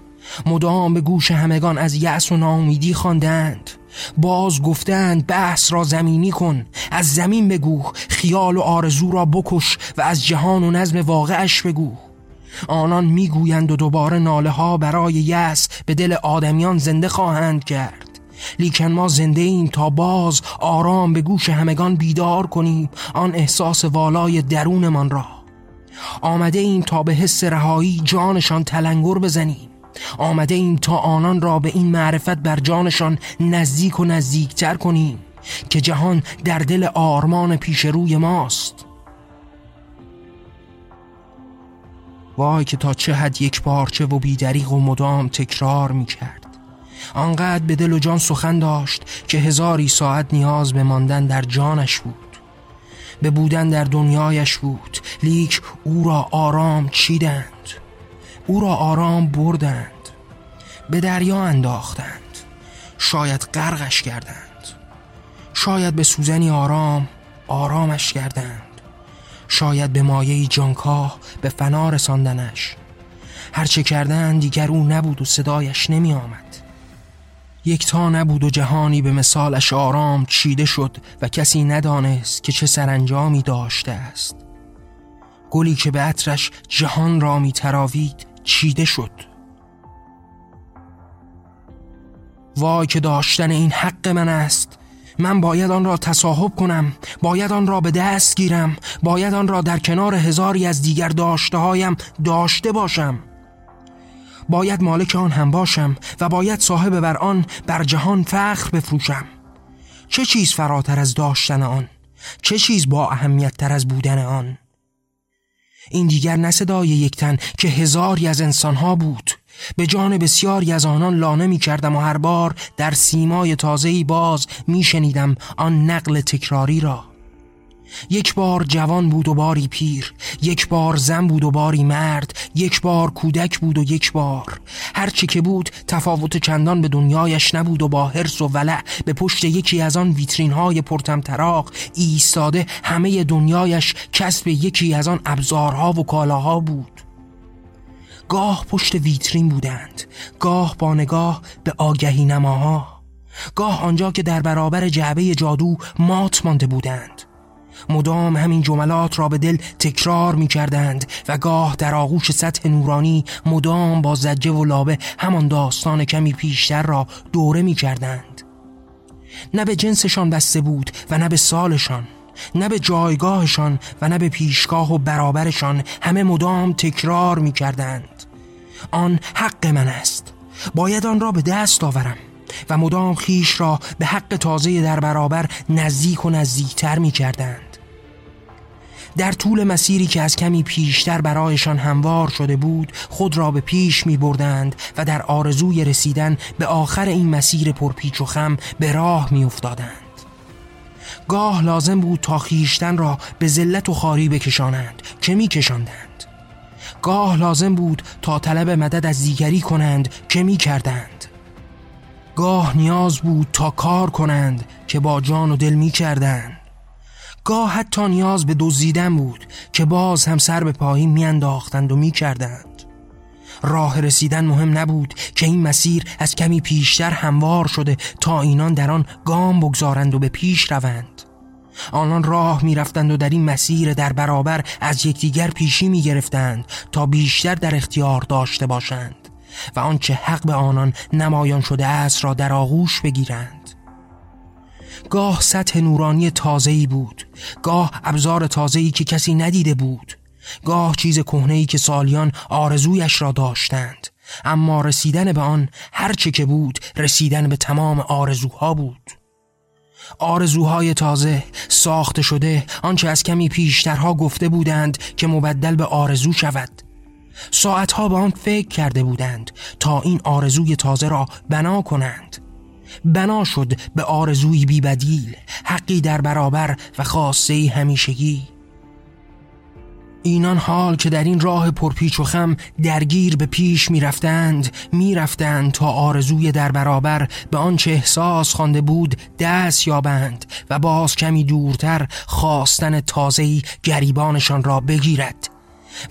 مدام به گوش همگان از یأس و ناامیدی خواندند. باز گفتند بحث را زمینی کن از زمین بگو خیال و آرزو را بکش و از جهان و نظم واقعش بگو. آنان می‌گویند و دوباره ناله ها برای یأس به دل آدمیان زنده خواهند کرد. لیکن ما زنده ایم تا باز آرام به گوش همگان بیدار کنیم آن احساس والای درونمان را. آمده ایم تا به حس رهایی جانشان تلنگر بزنیم. آمده ایم تا آنان را به این معرفت بر جانشان نزدیک و نزدیکتر کنیم که جهان در دل آرمان پیش روی ماست. وای که تا چه حد یک پارچه و بیدریق و مدام تکرار می کرد آنقدر به دل و جان سخن داشت که هزاری ساعت نیاز به ماندن در جانش بود. به بودن در دنیایش بود. لیک او را آرام چیدند. او را آرام بردند به دریا انداختند شاید غرقش کردند شاید به سوزنی آرام آرامش کردند شاید به مایه جانکاه به فنا رساندنش. هرچه کردند دیگر او نبود و صدایش نمی آمد. یکتا نبود و جهانی به مثالش آرام چیده شد و کسی ندانست که چه سرانجامی داشته است. گلی که به عطرش جهان را می تراوید چیده شد. وای که داشتن این حق من است. من باید آن را تصاحب کنم باید آن را به دست گیرم باید آن را در کنار هزاری از دیگر داشته هایم داشته باشم. باید مالک آن هم باشم و باید صاحب بر آن بر جهان فخر بفروشم. چه چیز فراتر از داشتن آن؟ چه چیز با اهمیت تر از بودن آن؟ این دیگر نه صدای یک تن که هزاری از انسانها بود. به جان بسیاری از آنان لانه می کردم و هر بار در سیمای تازهی باز می شنیدم آن نقل تکراری را. یک بار جوان بود و باری پیر یک بار زن بود و باری مرد یک بار کودک بود و یک بار. هرچی که بود تفاوت چندان به دنیایش نبود و با حرس و ولع به پشت یکی از آن ویترین های پرتمطراق ایستاده همه دنیایش کسب یکی از آن ابزارها و کالاها بود. گاه پشت ویترین بودند گاه با نگاه به آگهی نماها. گاه آنجا که در برابر جعبه جادو مات مانده بودند. مدام همین جملات را به دل تکرار می کردند و گاه در آغوش سطح نورانی مدام با زجه و لابه همان داستان کمی پیشتر را دوره می کردند نه به جنسشان بسته بود و نه به سالشان نه به جایگاهشان و نه به پیشگاه و برابرشان همه مدام تکرار می کردند آن حق من است. باید آن را به دست آورم و مدام خیش را به حق تازه در برابر نزدیک و نزدیکتر می کردند. در طول مسیری که از کمی پیشتر برایشان هموار شده بود خود را به پیش می بردند و در آرزوی رسیدن به آخر این مسیر پرپیچ و خم به راه می افتادند. گاه لازم بود تا خیشتن را به ذلت و خاری بکشانند که می کشاندند. گاه لازم بود تا طلب مدد از دیگری کنند که می کردند. گاه نیاز بود تا کار کنند که با جان و دل می کردند. گاه حتی نیاز به دزدیدن بود که باز هم سر به پایین میانداختند و می‌کردند. راه رسیدن مهم نبود که این مسیر از کمی پیشتر هموار شده تا اینان در آن گام بگذارند و به پیش روند. آنان راه می‌رفتند و در این مسیر در برابر از یکدیگر پیشی می‌گرفتند تا بیشتر در اختیار داشته باشند و آنچه حق به آنان نمایان شده است را در آغوش بگیرند. گاه سطح نورانی تازه‌ای بود. گاه ابزار تازه‌ای که کسی ندیده بود. گاه چیز کهنه‌ای که سالیان آرزویش را داشتند. اما رسیدن به آن هرچه که بود رسیدن به تمام آرزوها بود. آرزوهای تازه ساخته شده آنچه از کمی پیشترها گفته بودند که مبدل به آرزو شود. ساعتها به آن فکر کرده بودند تا این آرزوی تازه را بنا کنند. بنا شد به آرزوی بیبدیل حقی در برابر و خاصه همیشگی. اینان حال که در این راه پرپیچ و خم درگیر به پیش می‌رفتند می‌رفتند تا آرزوی در برابر به آنچه احساس خوانده بود دست یابند و باز کمی دورتر خواستن تازهی گریبانشان را بگیرد.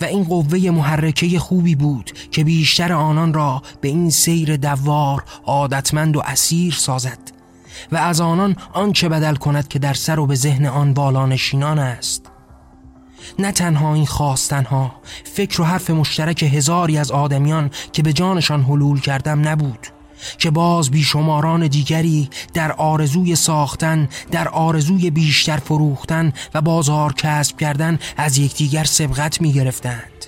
و این قوه محرکه خوبی بود که بیشتر آنان را به این سیر دوار عادتمند و اسیر سازد. و از آنان آنچه بدل کند که در سر و به ذهن آن بالانشینان است. نه تنها این خواستنها فکر و حرف مشترک هزاری از آدمیان که به جانشان حلول کردم نبود. که باز بیشماران دیگری در آرزوی ساختن در آرزوی بیشتر فروختن و بازار کسب کردن از یکدیگر سبقت می گرفتند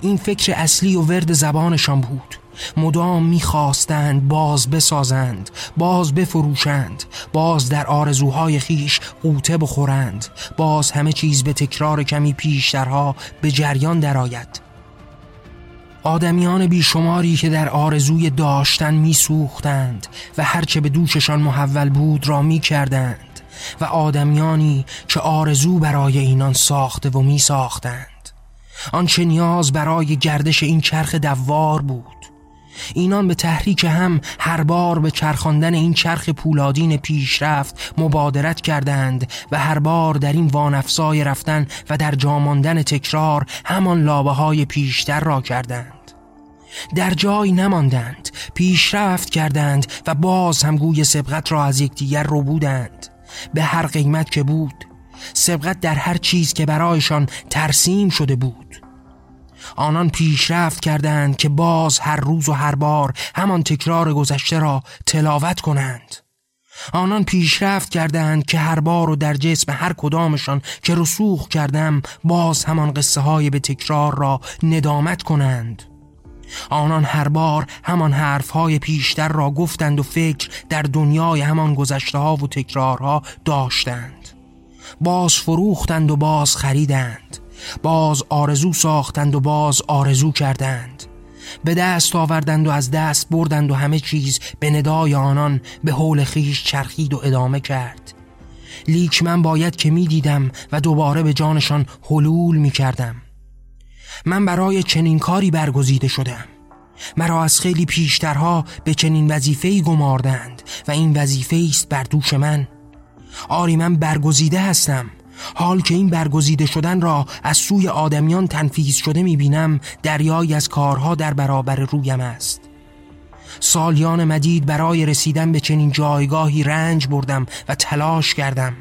این فکر اصلی و ورد زبانشان بود. مدام می‌خواستند باز بسازند باز بفروشند باز در آرزوهای خیش قوطه بخورند باز همه چیز به تکرار کمی پیشترها به جریان درآید. آدمیان بیشماری که در آرزوی داشتن میسوختند و هرچه به دوششان محول بود را می‌کردند و آدمیانی که آرزو برای اینان ساخته و میساختند. آنچه نیاز برای گردش این چرخ دوار بود. اینان به تحریک هم هر بار به چرخاندن این چرخ پولادین پیشرفت مبادرت کردند و هر بار در این وانفسای رفتن و در جاماندن تکرار همان لابه های پیشتر را کردند. در جای نماندند پیشرفت کردند و باز هم گوی سبقت را از یکدیگر رو بودند. به هر قیمت که بود سبقت در هر چیز که برایشان ترسیم شده بود. آنان پیشرفت کردند که باز هر روز و هر بار همان تکرار گذشته را تلاوت کنند. آنان پیشرفت کردند که هر بار و در جسم هر کدامشان که رسوخ کردم باز همان قصه های به تکرار را ندامت کنند. آنان هر بار همان حرف های پیشتر را گفتند و فکر در دنیای همان گذشته ها و تکرارها داشتند. باز فروختند و باز خریدند. باز آرزو ساختند و باز آرزو کردند. به دست آوردند و از دست بردند و همه چیز به ندای آنان به حول خیش چرخید و ادامه کرد. لیک من باید که می دیدم و دوباره به جانشان حلول می کردم من برای چنین کاری برگزیده شدم. مرا از خیلی پیشترها به چنین وظیفه‌ای گماردند و این وظیفه است بر دوش من. آری من برگزیده هستم. حال که این برگزیده شدن را از سوی آدمیان تنفیز شده می‌بینم دریایی از کارها در برابر رویم است. سالیان مدید برای رسیدن به چنین جایگاهی رنج بردم و تلاش کردم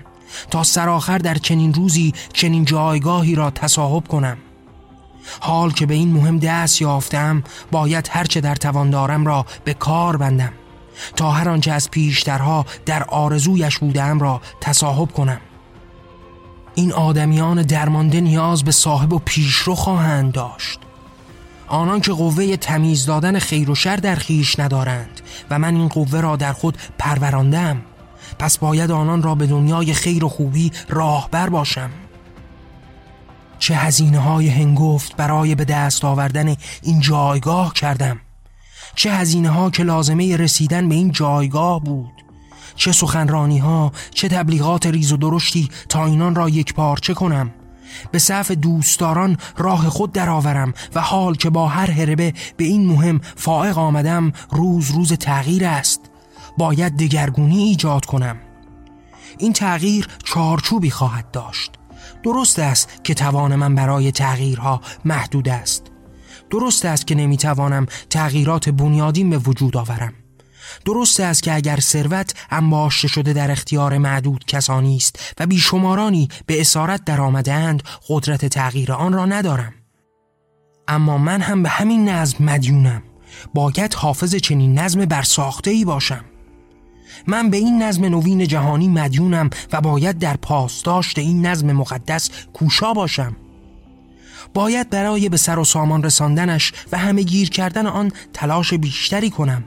تا سرآخر در چنین روزی چنین جایگاهی را تصاحب کنم. حال که به این مهم دست یافتم باید هرچه در توان دارم را به کار بندم. تا هر آنچه از پیشترها در آرزویش بودم را تصاحب کنم. این آدمیان درمانده نیاز به صاحب و پیشرو خواهند داشت. آنان که قوه تمیز دادن خیر و شر در خیش ندارند و من این قوه را در خود پروراندم پس باید آنان را به دنیای خیر و خوبی راهبر باشم. چه هزینه های هنگفت برای به دست آوردن این جایگاه کردم. چه هزینه ها که لازمه رسیدن به این جایگاه بود. چه سخنرانی ها چه تبلیغات ریز و درشتی تا اینان را یک پارچه کنم. به صف دوستداران راه خود درآورم و حال که با هر هربه به این مهم فائق آمدم روز روز تغییر است. باید دگرگونی ایجاد کنم. این تغییر چارچوبی خواهد داشت. درست است که توان من برای تغییرها محدود است. درست است که نمی‌توانم تغییرات بنیادین به وجود آورم. درست است که اگر ثروت انباشته شده در اختیار معدود کسانی است و بیشمارانی به اسارت در آمدهاند قدرت تغییر آن را ندارم. اما من هم به همین نظم مدیونم. باید حافظ چنین نظم برساخته ای باشم. من به این نظم نوین جهانی مدیونم و باید در پاسداشت این نظم مقدس کوشا باشم. باید برای به سر و سامان رساندنش و همه گیر کردن آن تلاش بیشتری کنم.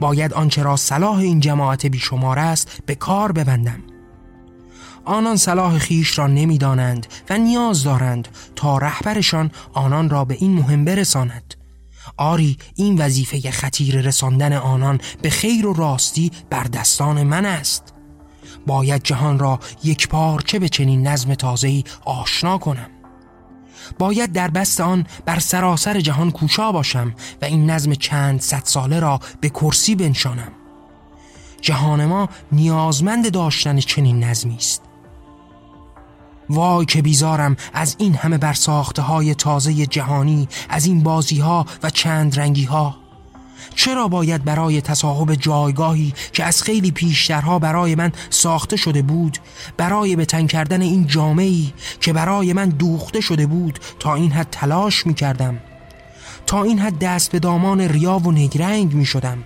باید آنچه را صلاح این جماعت بیشمار است به کار ببندم. آنان صلاح خیش را نمی‌دانند و نیاز دارند تا رهبرشان آنان را به این مهم برساند. آری این وظیفه خطیر رساندن آنان به خیر و راستی بر دستان من است. باید جهان را یک چه به چنین نظم تازه‌ای آشنا کنم. باید در بست آن بر سراسر جهان کوشا باشم و این نظم چند صد ساله را به کرسی بنشانم. جهان ما نیازمند داشتن چنین نظمی است. وای که بیزارم از این همه برساخته های تازه جهانی از این بازی ها و چند رنگی ها چرا باید برای تصاحب جایگاهی که از خیلی پیشترها برای من ساخته شده بود برای به تن کردن این جامعی که برای من دوخته شده بود تا این حد تلاش می کردم تا این حد دست به دامان ریا و نگرنگ می شدم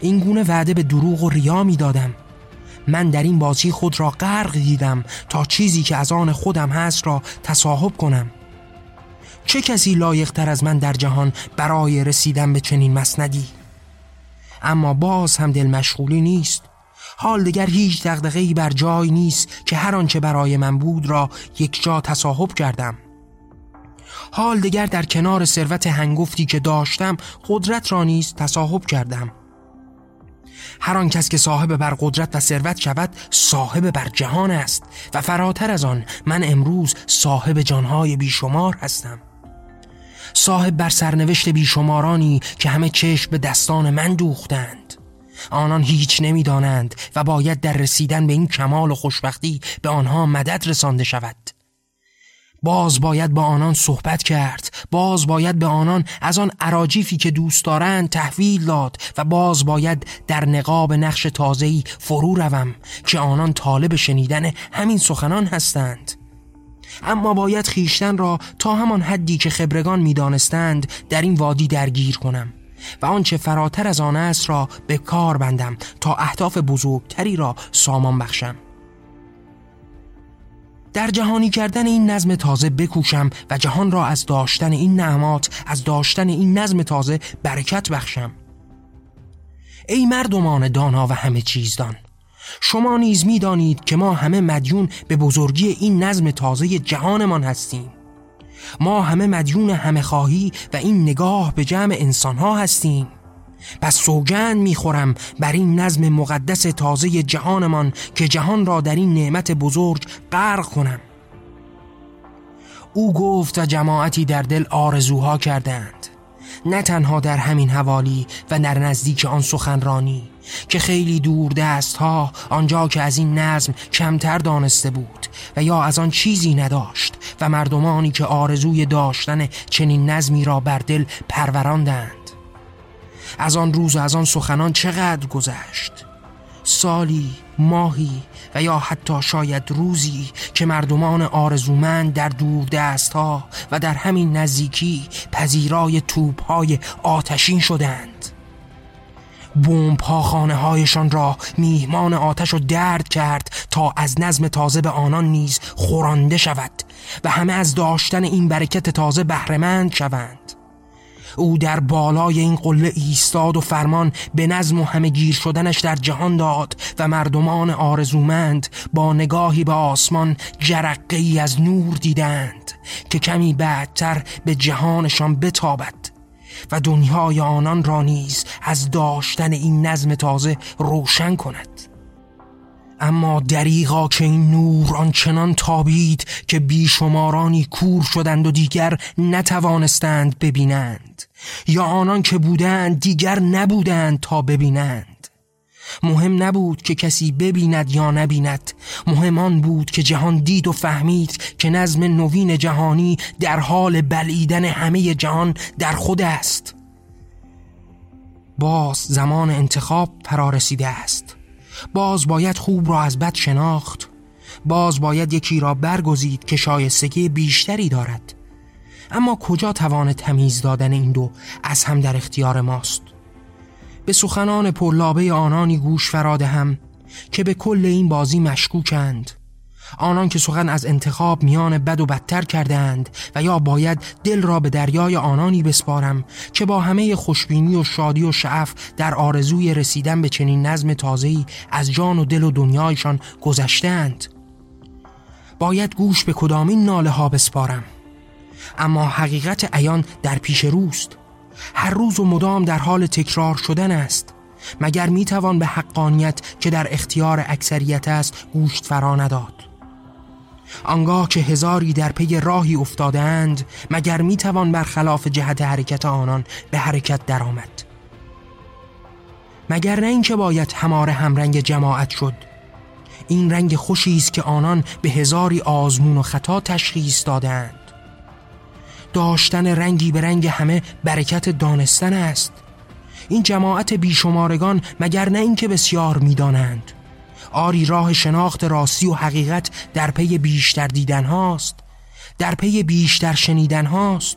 این گونه وعده به دروغ و ریا می دادم من در این بازی خود را غرق دیدم تا چیزی که از آن خودم هست را تصاحب کنم. چه کسی لایقتر از من در جهان برای رسیدن به چنین مسندی؟ اما باز هم دل مشغولی نیست. حال دیگر هیچ دغدغه‌ای بر جای نیست که هر آنچه برای من بود را یک جا تصاحب کردم. حال دیگر در کنار ثروت هنگفتی که داشتم قدرت را نیز تصاحب کردم. هر آن کس که صاحب بر قدرت و ثروت شود صاحب بر جهان است. و فراتر از آن من امروز صاحب جانهای بیشمار هستم. صاحب بر سرنوشت بیشمارانی که همه چشم به دستان من دوختند. آنان هیچ نمی‌دانند و باید در رسیدن به این کمال و خوشبختی به آنها مدد رسانده شود. باز باید با آنان صحبت کرد. باز باید به آنان از آن عراجیفی که دوست دارند تحویل داد و باز باید در نقاب نقش تازه‌ای فرو روم که آنان طالب شنیدن همین سخنان هستند. اما باید خیشتن را تا همان حدی که خبرگان می‌دانستند در این وادی درگیر کنم و آنچه فراتر از آن است را به کار بندم تا اهداف بزرگتری را سامان بخشم. در جهانی کردن این نظم تازه بکوشم و جهان را از داشتن این نعمات از داشتن این نظم تازه برکت بخشم. ای مردمان دانا و همه چیزدان شما نیز می‌دانید که ما همه مدیون به بزرگی این نظم تازه جهانمان هستیم. ما همه مدیون همه خواهی و این نگاه به جمع انسانها هستیم. پس سوگند می‌خورم بر این نظم مقدس تازه جهانمان که جهان را در این نعمت بزرگ غرق کنم. او گفت و جماعتی در دل آرزوها کردند. نه تنها در همین حوالی و در نزدیک آن سخنرانی که خیلی دور دست ها آنجا که از این نظم کمتر دانسته بود و یا از آن چیزی نداشت و مردمانی که آرزوی داشتن چنین نظمی را بر دل پروراندند. از آن روز و از آن سخنان چقدر گذشت؟ سالی ماهی و یا حتی شاید روزی که مردمان آرزومند در دور دست ها و در همین نزدیکی پذیرای توپ های آتشین شدند. بومب ها خانه هایشان را میهمان آتش و درد کرد تا از نظم تازه به آنان نیز خورانده شود و همه از داشتن این برکت تازه بهرهمند شوند. او در بالای این قله ایستاد و فرمان به نظم و همه گیر شدنش در جهان داد و مردمان آرزومند با نگاهی به آسمان جرقه ای از نور دیدند که کمی بعدتر به جهانشان بتابد و دنیای آنان را نیز از داشتن این نظم تازه روشن کند. اما دریغا که این نور آنچنان تابید که بیشمارانی کور شدند و دیگر نتوانستند ببینند یا آنان که بودند دیگر نبودند تا ببینند. مهم نبود که کسی ببیند یا نبیند مهم آن بود که جهان دید و فهمید که نظم نوین جهانی در حال بلعیدن همه جهان در خود است. باز زمان انتخاب فرا رسیده است. باز باید خوب را از بد شناخت. باز باید یکی را برگزید که شایستگی بیشتری دارد. اما کجا توان تمیز دادن این دو از هم در اختیار ماست؟ به سخنان پرلابه آنانی گوش فراده هم که به کل این بازی مشکوکند. آنان که سخن از انتخاب میان بد و بدتر کردند و یا باید دل را به دریای آنانی بسپارم که با همه خوشبینی و شادی و شعف در آرزوی رسیدن به چنین نظم تازه‌ای از جان و دل و دنیایشان گذشتند باید گوش به کدامین ناله ها بسپارم. اما حقیقت عیان در پیش روست. هر روز و مدام در حال تکرار شدن است. مگر می‌توان به حقانیت که در اختیار اکثریت است گوشت فرا نداد؟ آنگاه که هزاری در پی راهی افتادند مگر می‌توان برخلاف جهت حرکت آنان به حرکت درآمد؟ مگر نه اینکه باید هماره همرنگ جماعت شد؟ این رنگ خوشی است که آنان به هزاری آزمون و خطا تشخیص دادند. داشتن رنگی به رنگ همه برکت دانستن است. این جماعت بیشمارگان مگر نه اینکه بسیار می‌دانند؟ آری راه شناخت راستی و حقیقت در پی بیشتر دیدن هاست در پی بیشتر شنیدن هاست.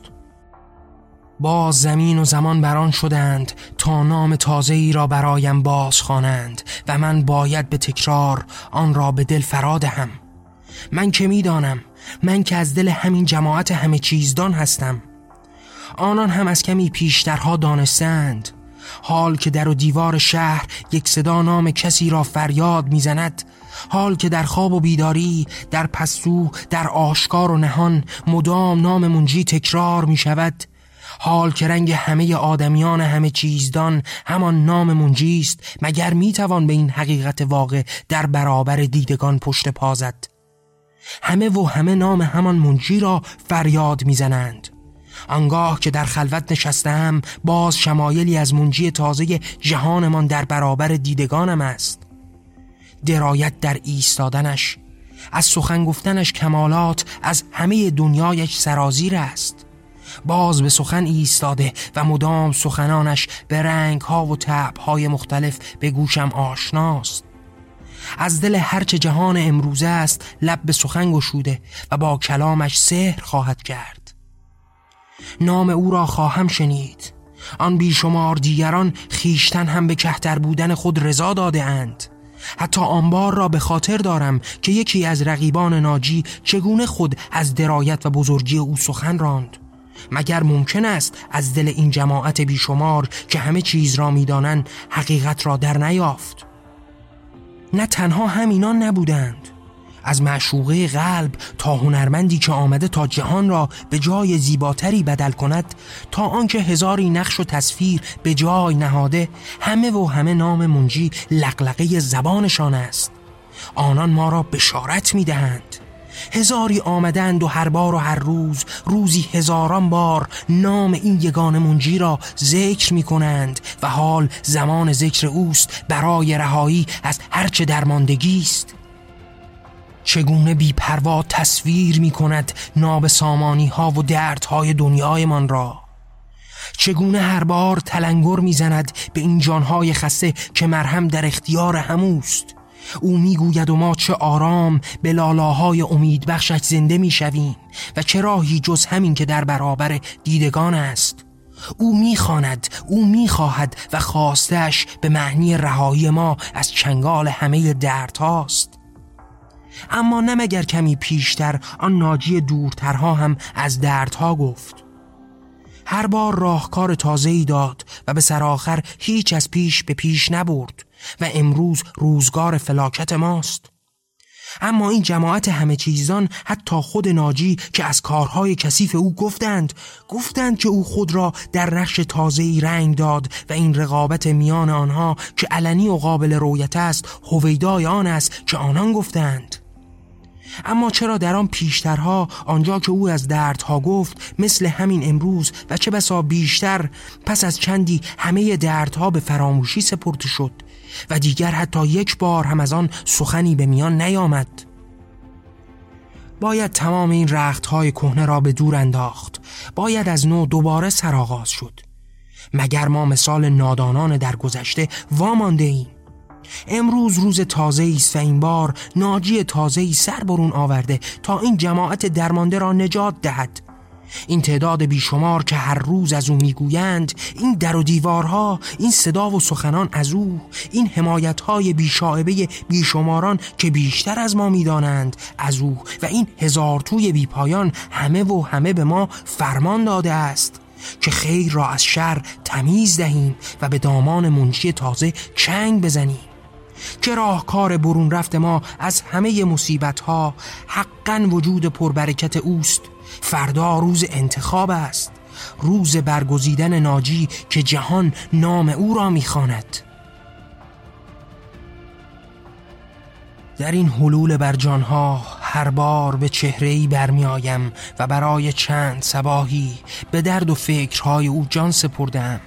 باز زمین و زمان بران شدند تا نام تازه ای را برایم باز خوانند و من باید به تکرار آن را به دل فرادهم من که می‌دانم؟ من که از دل همین جماعت همه چیزدان هستم. آنان هم از کمی پیشترها دانستند. حال که در و دیوار شهر یک صدا نام کسی را فریاد می‌زند. حال که در خواب و بیداری در پستو در آشکار و نهان مدام نام منجی تکرار می شود حال که رنگ همه آدمیان همه چیزدان همان نام منجیست مگر می‌توان به این حقیقت واقع در برابر دیدگان پشت پازد همه و همه نام همان منجی را فریاد می‌زنند. آنگاه که در خلوت نشستم باز شمایلی از منجی تازه جهانمان در برابر دیدگانم است. درایت در ایستادنش از سخن گفتنش کمالات از همه دنیایش سرازیر است. باز به سخن ایستاده و مدام سخنانش به رنگ ها و تعب های مختلف به گوشم آشناست. از دل هرچه جهان امروزه است لب به سخن گشوده و با کلامش سحر خواهد کرد. نام او را خواهم شنید. آن بیشمار دیگران خیشتن هم به کهتر بودن خود رضا داده اند. حتی آنبار را به خاطر دارم که یکی از رقیبان ناجی چگونه خود از درایت و بزرگی او سخن راند. مگر ممکن است از دل این جماعت بیشمار که همه چیز را می‌دانند حقیقت را در نیافت؟ نه تنها همینان نبودند. از معشوقه قلب تا هنرمندی که آمده تا جهان را به جای زیباتری بدل کند تا آنکه هزاری نقش و تصویر به جای نهاده همه و همه نام منجی لقلقه زبانشان است. آنان ما را بشارت می‌دهند. هزاری آمدند و هر بار و هر روز روزی هزاران بار نام این یگان منجی را ذکر می کنند و حال زمان ذکر اوست برای رهایی از هرچه درماندگی است. چگونه بیپروا تصویر می کند ناب سامانی ها و دردهای دنیایمان را؟ چگونه هر بار تلنگر می‌زند به این جانهای خسته که مرهم در اختیار هموست؟ او می‌گوید و ما چه آرام به لالاهای امید بخشش زنده می‌شویم و چه راهی جز همین که در برابر دیدگان است؟ او می‌خواند او می‌خواهد و خواستش به معنی رهایی ما از چنگال همه دردهاست. اما نمگر کمی پیشتر آن ناجی دورترها هم از دردها گفت. هر بار راهکار تازه ای داد و به سرآخر هیچ از پیش به پیش نبرد و امروز روزگار فلاکت ماست. اما این جماعت همه چیزان حتی خود ناجی که از کارهای کثیف او گفتند گفتند که او خود را در نقش تازه ای رنگ داد و این رقابت میان آنها که علنی و قابل رویت است هویدای آن است که آنان گفتند. اما چرا در آن پیشترها آنجا که او از دردها گفت مثل همین امروز و چه بسا بیشتر پس از چندی همه دردها به فراموشی سپرده شد و دیگر حتی یک بار هم از آن سخنی به میان نیامد. باید تمام این رختهای کهنه را به دور انداخت باید از نو دوباره سرآغاز شد. مگر ما مثال نادانان در گذشته وامانده ایم؟ امروز روز تازه است و این بار ناجی تازه ای سر برون آورده تا این جماعت درمانده را نجات دهد. این تعداد بیشمار که هر روز از او می‌گویند این در و دیوارها این صدا و سخنان از او این حمایتهای بیشاعبه بیشماران که بیشتر از ما می‌دانند از او و این هزار توی بیپایان همه و همه به ما فرمان داده است که خیر را از شر تمیز دهیم و به دامان منجی تازه چنگ بزنیم. که راهکار برون رفت ما از همه مصیبت ها حقا وجود پربرکت اوست. فردا روز انتخاب است. روز برگزیدن ناجی که جهان نام او را می‌خواند. در این حلول بر جانها هر بار به چهره ای برمی آیم و برای چند سباهی به درد و فکرهای او جان سپردم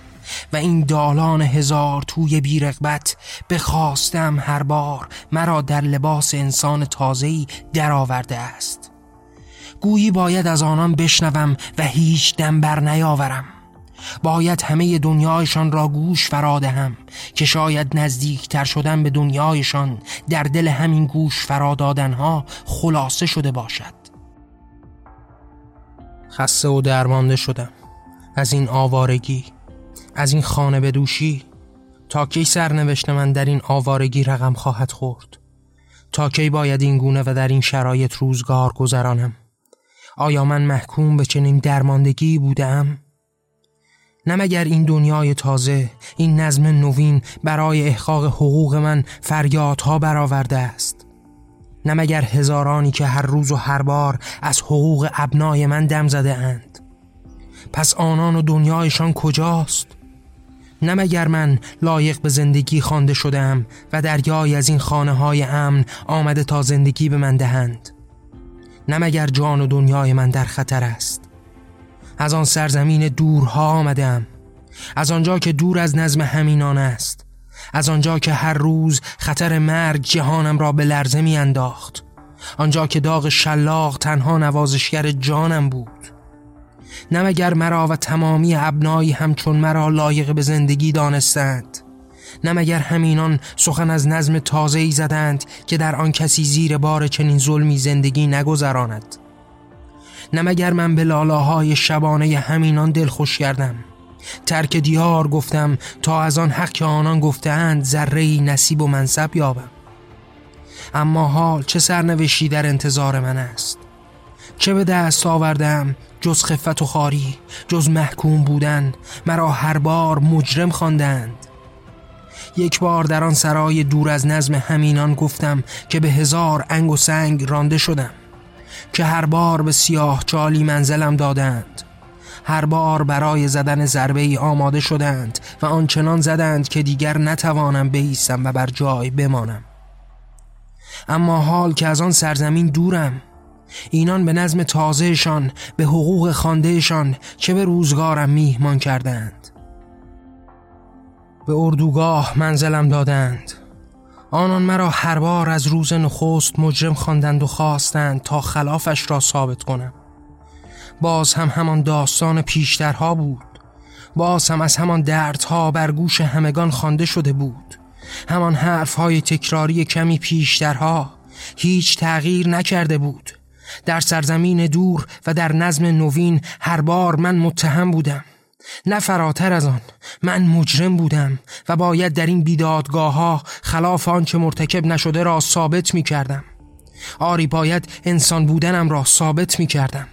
و این دالان هزار توی بیرغبت بخواستم هر بار مرا در لباس انسان تازه‌ای درآورده است. گویی باید از آنان بشنوم و هیچ دم بر نیاورم. باید همه دنیایشان را گوش فرادهم که شاید نزدیکتر شدن به دنیایشان در دل همین گوش فرادادنها خلاصه شده باشد. خسته و درمانده شدم از این آوارگی. از این خانه به دوشی تا کی سرنوشت من در این آوارگی رقم خواهد خورد؟ تا کی باید این گونه و در این شرایط روزگار گذرانم؟ آیا من محکوم به چنین درماندگی بودم؟ نه مگر این دنیای تازه این نظم نوین برای احقاق حقوق من فریادها برآورده است؟ نه مگر هزارانی که هر روز و هر بار از حقوق ابنای من دم زده اند؟ پس آنان و دنیایشان کجاست؟ نه مگر من لایق به زندگی خوانده شدم و دریای از این خانه های امن آمده تا زندگی به من دهند؟ نه مگر جان و دنیای من در خطر است؟ از آن سرزمین دورها آمدم از آنجا که دور از نظم همینان است از آنجا که هر روز خطر مرگ جهانم را به لرزه می انداخت آنجا که داغ شلاق تنها نوازشگر جانم بود. نه مگر مرا و تمامی ابنایی همچون مرا لایق به زندگی دانستند؟ نه مگر همینان سخن از نظم تازه ای زدند که در آن کسی زیر بار چنین ظلمی زندگی نگذراند؟ نه مگر من به لالاهای شبانه همینان دلخوش کردم؟ ترک دیار گفتم تا از آن حق که آنان گفتند ذره نصیب و منصب یابم. اما حال چه سرنوشتی در انتظار من است؟ چه به دست آوردم جز خفت و خاری جز محکوم بودن مرا هر بار مجرم خواندند. یک بار در آن سرای دور از نظم همینان گفتم که به هزار انگ و سنگ رانده شدم که هر بار به سیاه چالی منزلم دادند. هر بار برای زدن ضربه ای آماده شدند و آنچنان زدند که دیگر نتوانم بیستم و بر جای بمانم. اما حال که از آن سرزمین دورم اینان به نظم تازهشان به حقوق خاندهشان چه به روزگارم میهمان کردند. به اردوگاه منزلم دادند. آنان مرا هر بار از روز نخست مجرم خواندند و خواستند تا خلافش را ثابت کنم. باز هم همان داستان پیشترها بود. باز هم از همان دردها بر گوش همگان خوانده شده بود. همان حرفهای تکراری کمی پیشترها هیچ تغییر نکرده بود. در سرزمین دور و در نظم نوین هر بار من متهم بودم. نه فراتر از آن من مجرم بودم و باید در این بیدادگاه ها خلاف آنچه مرتکب نشده را ثابت می کردم آری باید انسان بودنم را ثابت می کردم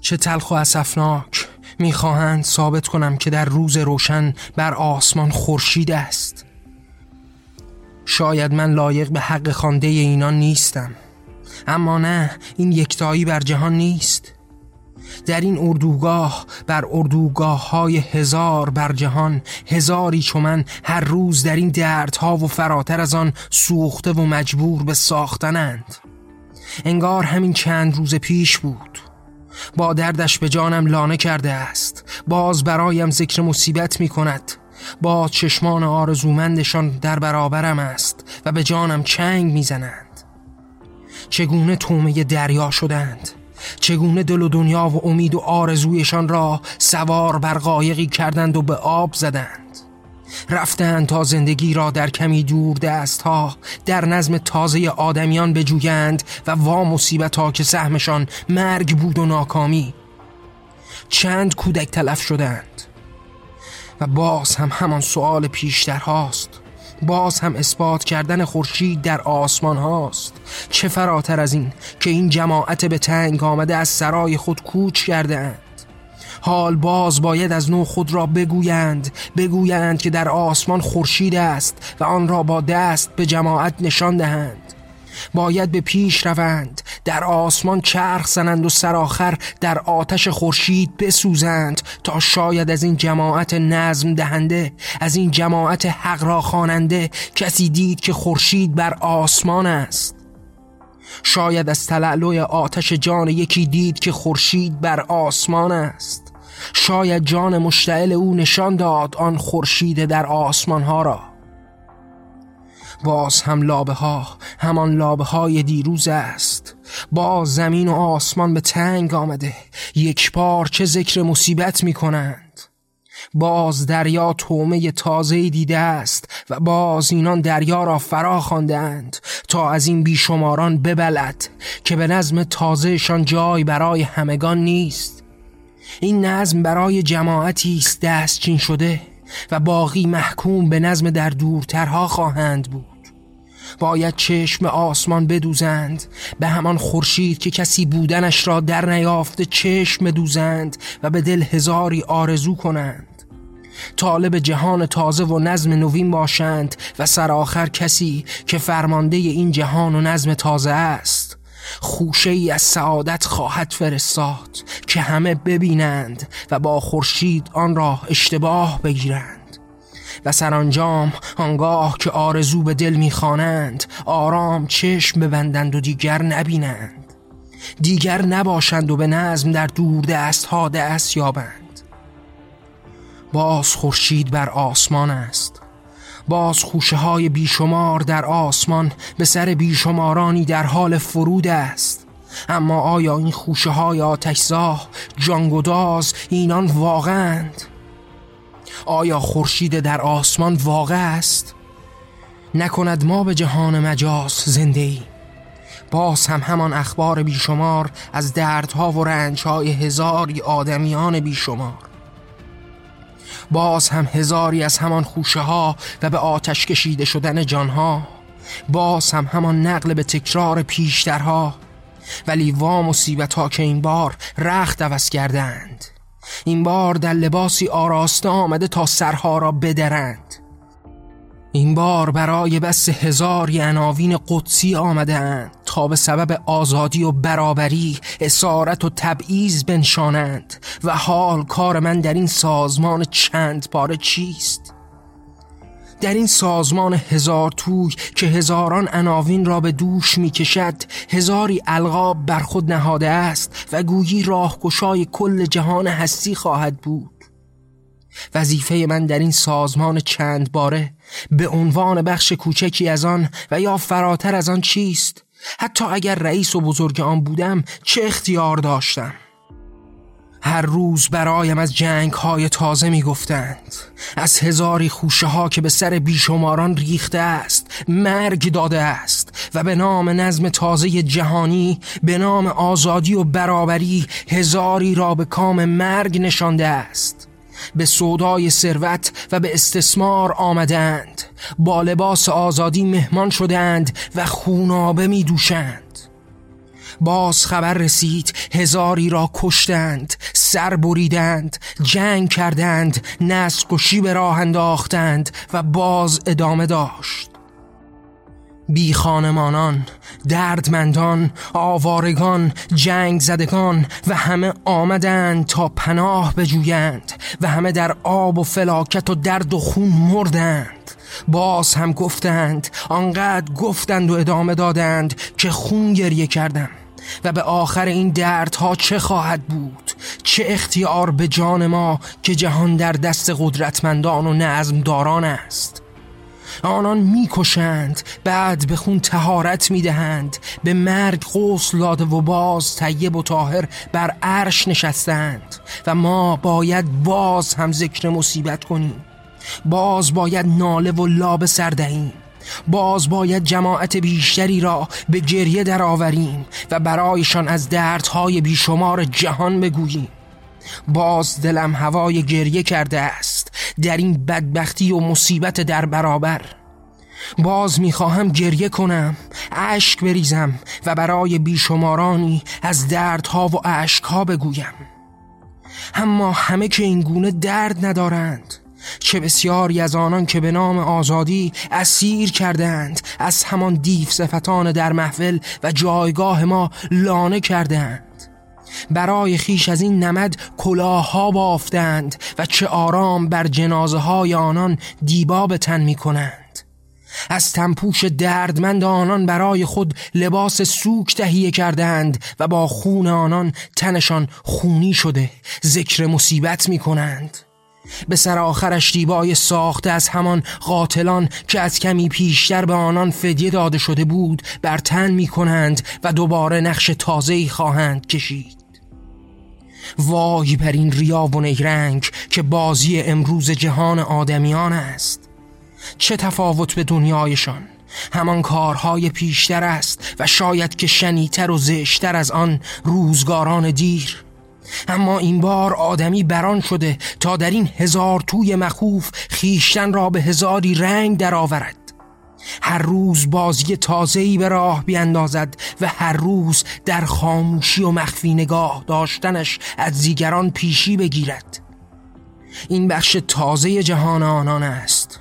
چه تلخ و اسفناک می‌خواهند ثابت کنم که در روز روشن بر آسمان خورشید است. شاید من لایق به حق خانده اینان نیستم. اما نه این یکتایی بر جهان نیست. در این اردوگاه بر اردوگاه های هزار بر جهان هزاری چون هر روز در این دردها و فراتر از آن سوخته و مجبور به ساختنند. انگار همین چند روز پیش بود. با دردش به جانم لانه کرده است. باز برایم ذکر مصیبت می کند. با چشمان آرزومندشان در برابرم است و به جانم چنگ می‌زنند چگونه تومه دریا شدند؟ چگونه دل و دنیا و امید و آرزویشان را سوار بر قایقی کردند و به آب زدند؟ رفتند تا زندگی را در کمی دور دست ها در نظم تازه آدمیان بجویند و وا مصیبت ها که سهمشان مرگ بود و ناکامی. چند کودک تلف شدند. و باز هم همان سوال پیشتر هاست. باز هم اثبات کردن خورشید در آسمان هاست. چه فراتر از این که این جماعت به تنگ آمده از سرای خود کوچ کرده اند حال باز باید از نو خود را بگویند بگویند که در آسمان خورشید است و آن را با دست به جماعت نشان دهند. باید به پیش روند. در آسمان چرخ زنند و سرآخر در آتش خورشید بسوزند تا شاید از این جماعت نظم دهنده از این جماعت حق را خواننده کسی دید که خورشید بر آسمان است. شاید از تلعلوی آتش جان یکی دید که خورشید بر آسمان است. شاید جان مشتعل او نشان داد آن خورشید در آسمان ها را. باز هم لابه ها همان لابه های دیروز است. باز زمین و آسمان به تنگ آمده. یک بار چه ذکر مصیبت می کنند باز دریا تومه تازه دیده است و باز اینان دریا را فرا خواندند تا از این بیشماران ببلد که به نظم تازهشان جای برای همگان نیست. این نظم برای جماعتی است دستچین شده و باقی محکوم به نظم در دورترها خواهند بود. باید چشم آسمان بدوزند. به همان خورشید که کسی بودنش را در نیافته چشم دوزند و به دل هزاری آرزو کنند. طالب جهان تازه و نظم نوین باشند و سرآخر کسی که فرمانده این جهان و نظم تازه است. خوشه ای از سعادت خواهد فرستاد که همه ببینند و با خورشید آن را اشتباه بگیرند. و سرانجام آنگاه که آرزو به دل می‌خوانند آرام چشم ببندند و دیگر نبینند. دیگر نباشند و به نظم در دور دست ها دست یابند. باز خورشید بر آسمان است. باز خوشه های بیشمار در آسمان به سر بیشمارانی در حال فرود است. اما آیا این خوشه های آتشزاه جانگداز اینان واقعند؟ آیا خورشید در آسمان واقع است؟ نکند ما به جهان مجاز زنده ای باز هم همان اخبار بیشمار از دردها و رنجهای هزاری آدمیان بیشمار. باز هم هزاری از همان خوشه ها و به آتش کشیده شدن جانها. باز هم همان نقل به تکرار پیشترها. ولی وا مصیبت ها که این بار رخت عوض کردند. این بار در لباسی آراسته آمده تا سرها را بدرند این بار برای بس هزاری عناوین قدسی آمدند تا به سبب آزادی و برابری اسارت و تبعیض بنشانند و حال کار من در این سازمان چند پاره چیست؟ در این سازمان هزار توی که هزاران عناوین را به دوش می کشد هزاری القاب بر خود نهاده است و گویی راهگشای کل جهان هستی خواهد بود. وظیفه من در این سازمان چند باره به عنوان بخش کوچکی از آن و یا فراتر از آن چیست؟ حتی اگر رئیس و بزرگ آن بودم چه اختیار داشتم؟ هر روز برایم از جنگ های تازه می گفتند از هزاری خوشه ها که به سر بیشماران ریخته است مرگ داده است و به نام نظم تازه جهانی به نام آزادی و برابری هزاری را به کام مرگ نشانده است. به سودای ثروت و به استثمار آمدند. با لباس آزادی مهمان شدند و خونابه می دوشند باز خبر رسید هزاری را کشتند سر بریدند جنگ کردند نسل کشی به راه انداختند و باز ادامه داشت. بی خانمانان، دردمندان، آوارگان، جنگ زدگان و همه آمدند تا پناه بجویند و همه در آب و فلاکت و درد و خون مردند. باز هم گفتند آنقدر گفتند و ادامه دادند که خون گریه کردم و به آخر این دردها چه خواهد بود؟ چه اختیار به جان ما که جهان در دست قدرتمندان و نظمداران است؟ آنان می‌کشند بعد به خون تهارت می‌دهند به مرگ غسل داده و باز طیب و طاهر بر عرش نشستند و ما باید باز هم ذکر مصیبت کنیم. باز باید ناله و لاب سردهیم باز باید جماعت بیشتری را به گریه درآوریم و برایشان از دردهای بیشمار جهان بگوییم. باز دلم هوای گریه کرده است در این بدبختی و مصیبت در برابر. باز می‌خواهم گریه کنم اشک بریزم و برای بیشمارانی از دردها و اشکها بگویم. اما همه که این گونه درد ندارند چه بسیاری از آنان که به نام آزادی اسیر کردند از همان دیف صفتان در محفل و جایگاه ما لانه کردند. برای خیش از این نمد کلاها بافتند و چه آرام بر جنازه های آنان دیبا به تن می کنند از تنپوش دردمند آنان برای خود لباس سوک تهیه کردند و با خون آنان تنشان خونی شده ذکر مصیبت می کنند به سر آخرش دیبای ساخته از همان قاتلان که از کمی پیشتر به آنان فدیه داده شده بود بر تن می کنند و دوباره نقش تازه‌ای خواهند کشید. وای بر این ریا و نیرنگ که بازی امروز جهان آدمیان است. چه تفاوت به دنیایشان. همان کارهای پیشتر است و شاید که شنیتر و زشتر از آن روزگاران دیر. اما این بار آدمی بران شده تا در این هزار توی مخوف خیشتن را به هزاری رنگ درآورد هر روز بازی تازه‌ای به راه بیندازد و هر روز در خاموشی و مخفی نگاه داشتنش از دیگران پیشی بگیرد. این بخش تازه جهان آنان است.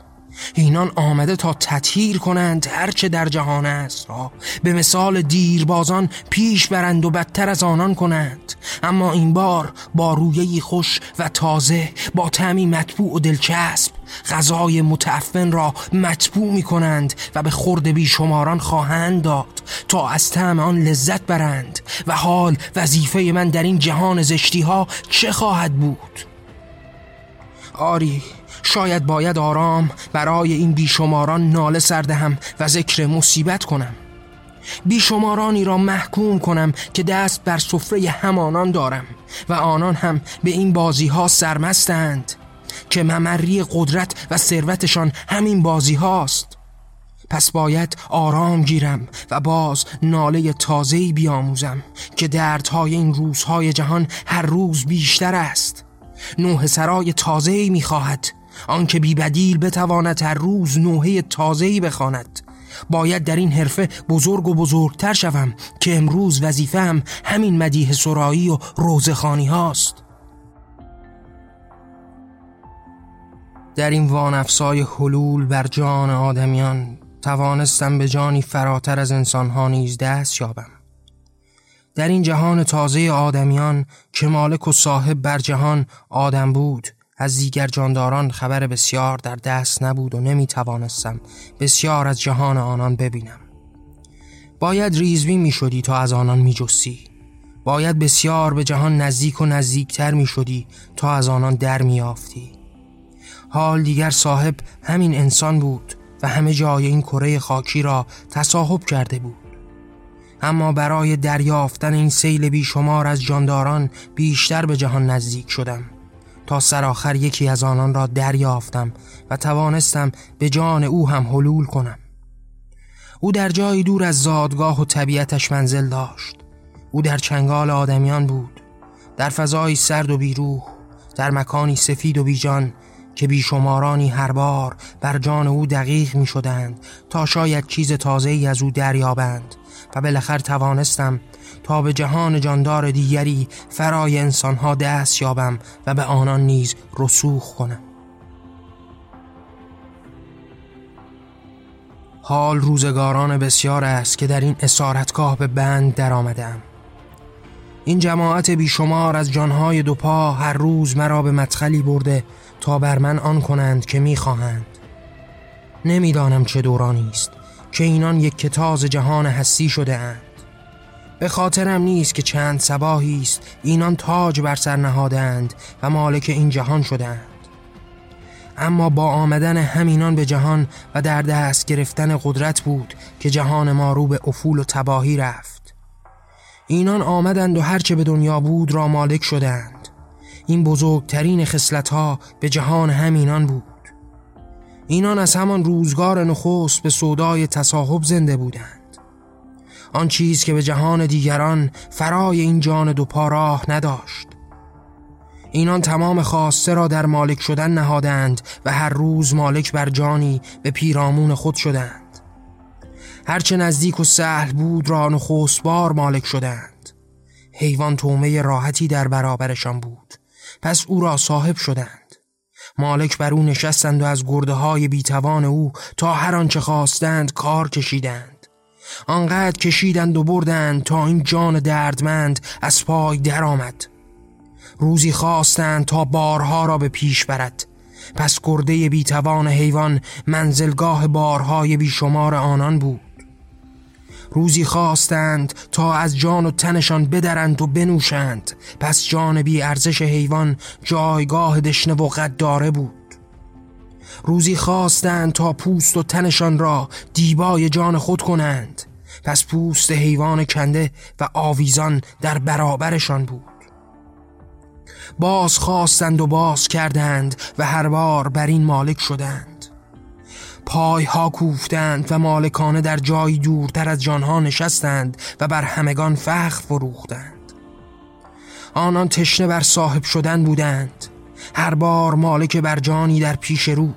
اینان آمده تا تطهیر کنند هرچه در جهان است را. به مثال دیربازان پیش برند و بدتر از آنان کنند. اما این بار با رویهی خوش و تازه با تعمی مطبوع و دلچسب غذای متعفن را مطبوع می کنند و به خورد بیشماران خواهند داد تا از طعم آن لذت برند و حال وظیفه من در این جهان زشتی ها چه خواهد بود؟ آری شاید باید آرام برای این بیشماران ناله سردهم و ذکر مصیبت کنم. بیشمارانی را محکوم کنم که دست بر سفره همانان دارم و آنان هم به این بازی ها سرمستند که ممری قدرت و ثروتشان همین بازی هاست پس باید آرام گیرم و باز ناله تازه‌ای بیاموزم که دردهای این روزهای جهان هر روز بیشتر است. نوح سرای تازه‌ای می‌خواهد آنکه بی بدیل بتواند هر روز نوحه تازه‌ای بخواند. باید در این حرفه بزرگ و بزرگتر شوم که امروز وظیفه‌ام همین مدیه سرایی و روزخانی هاست. در این وانفسای حلول بر جان آدمیان توانستم به جانی فراتر از انسانها نیز دست یابم. در این جهان تازه آدمیان که مالک و صاحب بر جهان آدم بود. از دیگر جانداران خبر بسیار در دست نبود و نمی توانستم بسیار از جهان آنان ببینم باید ریزبی می شدی تا از آنان می جسی. باید بسیار به جهان نزدیک و نزدیکتر می شدی تا از آنان در می آفتی. حال دیگر صاحب همین انسان بود و همه جای این کره خاکی را تصاحب کرده بود اما برای دریافتن این سیل بیشمار از جانداران بیشتر به جهان نزدیک شدم تا سرآخر یکی از آنان را دریافتم و توانستم به جان او هم حلول کنم. او در جایی دور از زادگاه و طبیعتش منزل داشت. او در چنگال آدمیان بود در فضایی سرد و بیروح در مکانی سفید و بیجان که بیشمارانی هر بار بر جان او دقیق می شدند تا شاید چیز تازه ای از او دریابند و بالاخره توانستم تا به جهان جاندار دیگری فرای انسانها دست یابم و به آنان نیز رسوخ کنم. حال روزگاران بسیار است که در این اسارتگاه به بند در آمدم. این جماعت بیشمار از جانهای دو پا هر روز مرا به مدخلی برده تا بر من آن کنند که می‌خواهند. نمی‌دانم چه دورانی است که اینان یک کتاز جهان هستی شده اند به خاطرم نیست که چند سباهی است. اینان تاج بر سر نهادند و مالک این جهان شدند. اما با آمدن همینان به جهان و در دست گرفتن قدرت بود که جهان ما رو به افول و تباهی رفت. اینان آمدند و هرچه به دنیا بود را مالک شدند. این بزرگترین خصلت ها به جهان همینان بود. اینان از همان روزگار نخست به صدای تصاحب زنده بودند. آن چیز که به جهان دیگران فرای این جان دو راه نداشت. اینان تمام خواسته را در مالک شدن نهادند و هر روز مالک بر جانی به پیرامون خود شدند. هرچه نزدیک و سهل بود را نخست بار مالک شدند. حیوان تومه راحتی در برابرشان بود. پس او را صاحب شدند. مالک بر او نشستند و از گرده های بیتوان او تا هر آنچه خواستند کار کشیدند. آنقدر کشیدند و بردند تا این جان دردمند از پای درآمد. روزی خواستند تا بارها را به پیش برد. پس گرده بیتوان حیوان منزلگاه بارهای بیشمار آنان بود. روزی خواستند تا از جان و تنشان بدرند و بنوشند. پس جان بی ارزش حیوان جایگاه دشنه و قداره بود. روزی خواستند تا پوست و تنشان را دیبای جان خود کنند. پس پوست حیوان کنده و آویزان در برابرشان بود. باز خواستند و باز کردند و هر بار بر این مالک شدند. پای ها کوفتند و مالکانه در جایی دورتر از جانها نشستند و بر همگان فخر فروختند. آنان تشنه بر صاحب شدن بودند. هر بار مالک بر جانی در پیش رو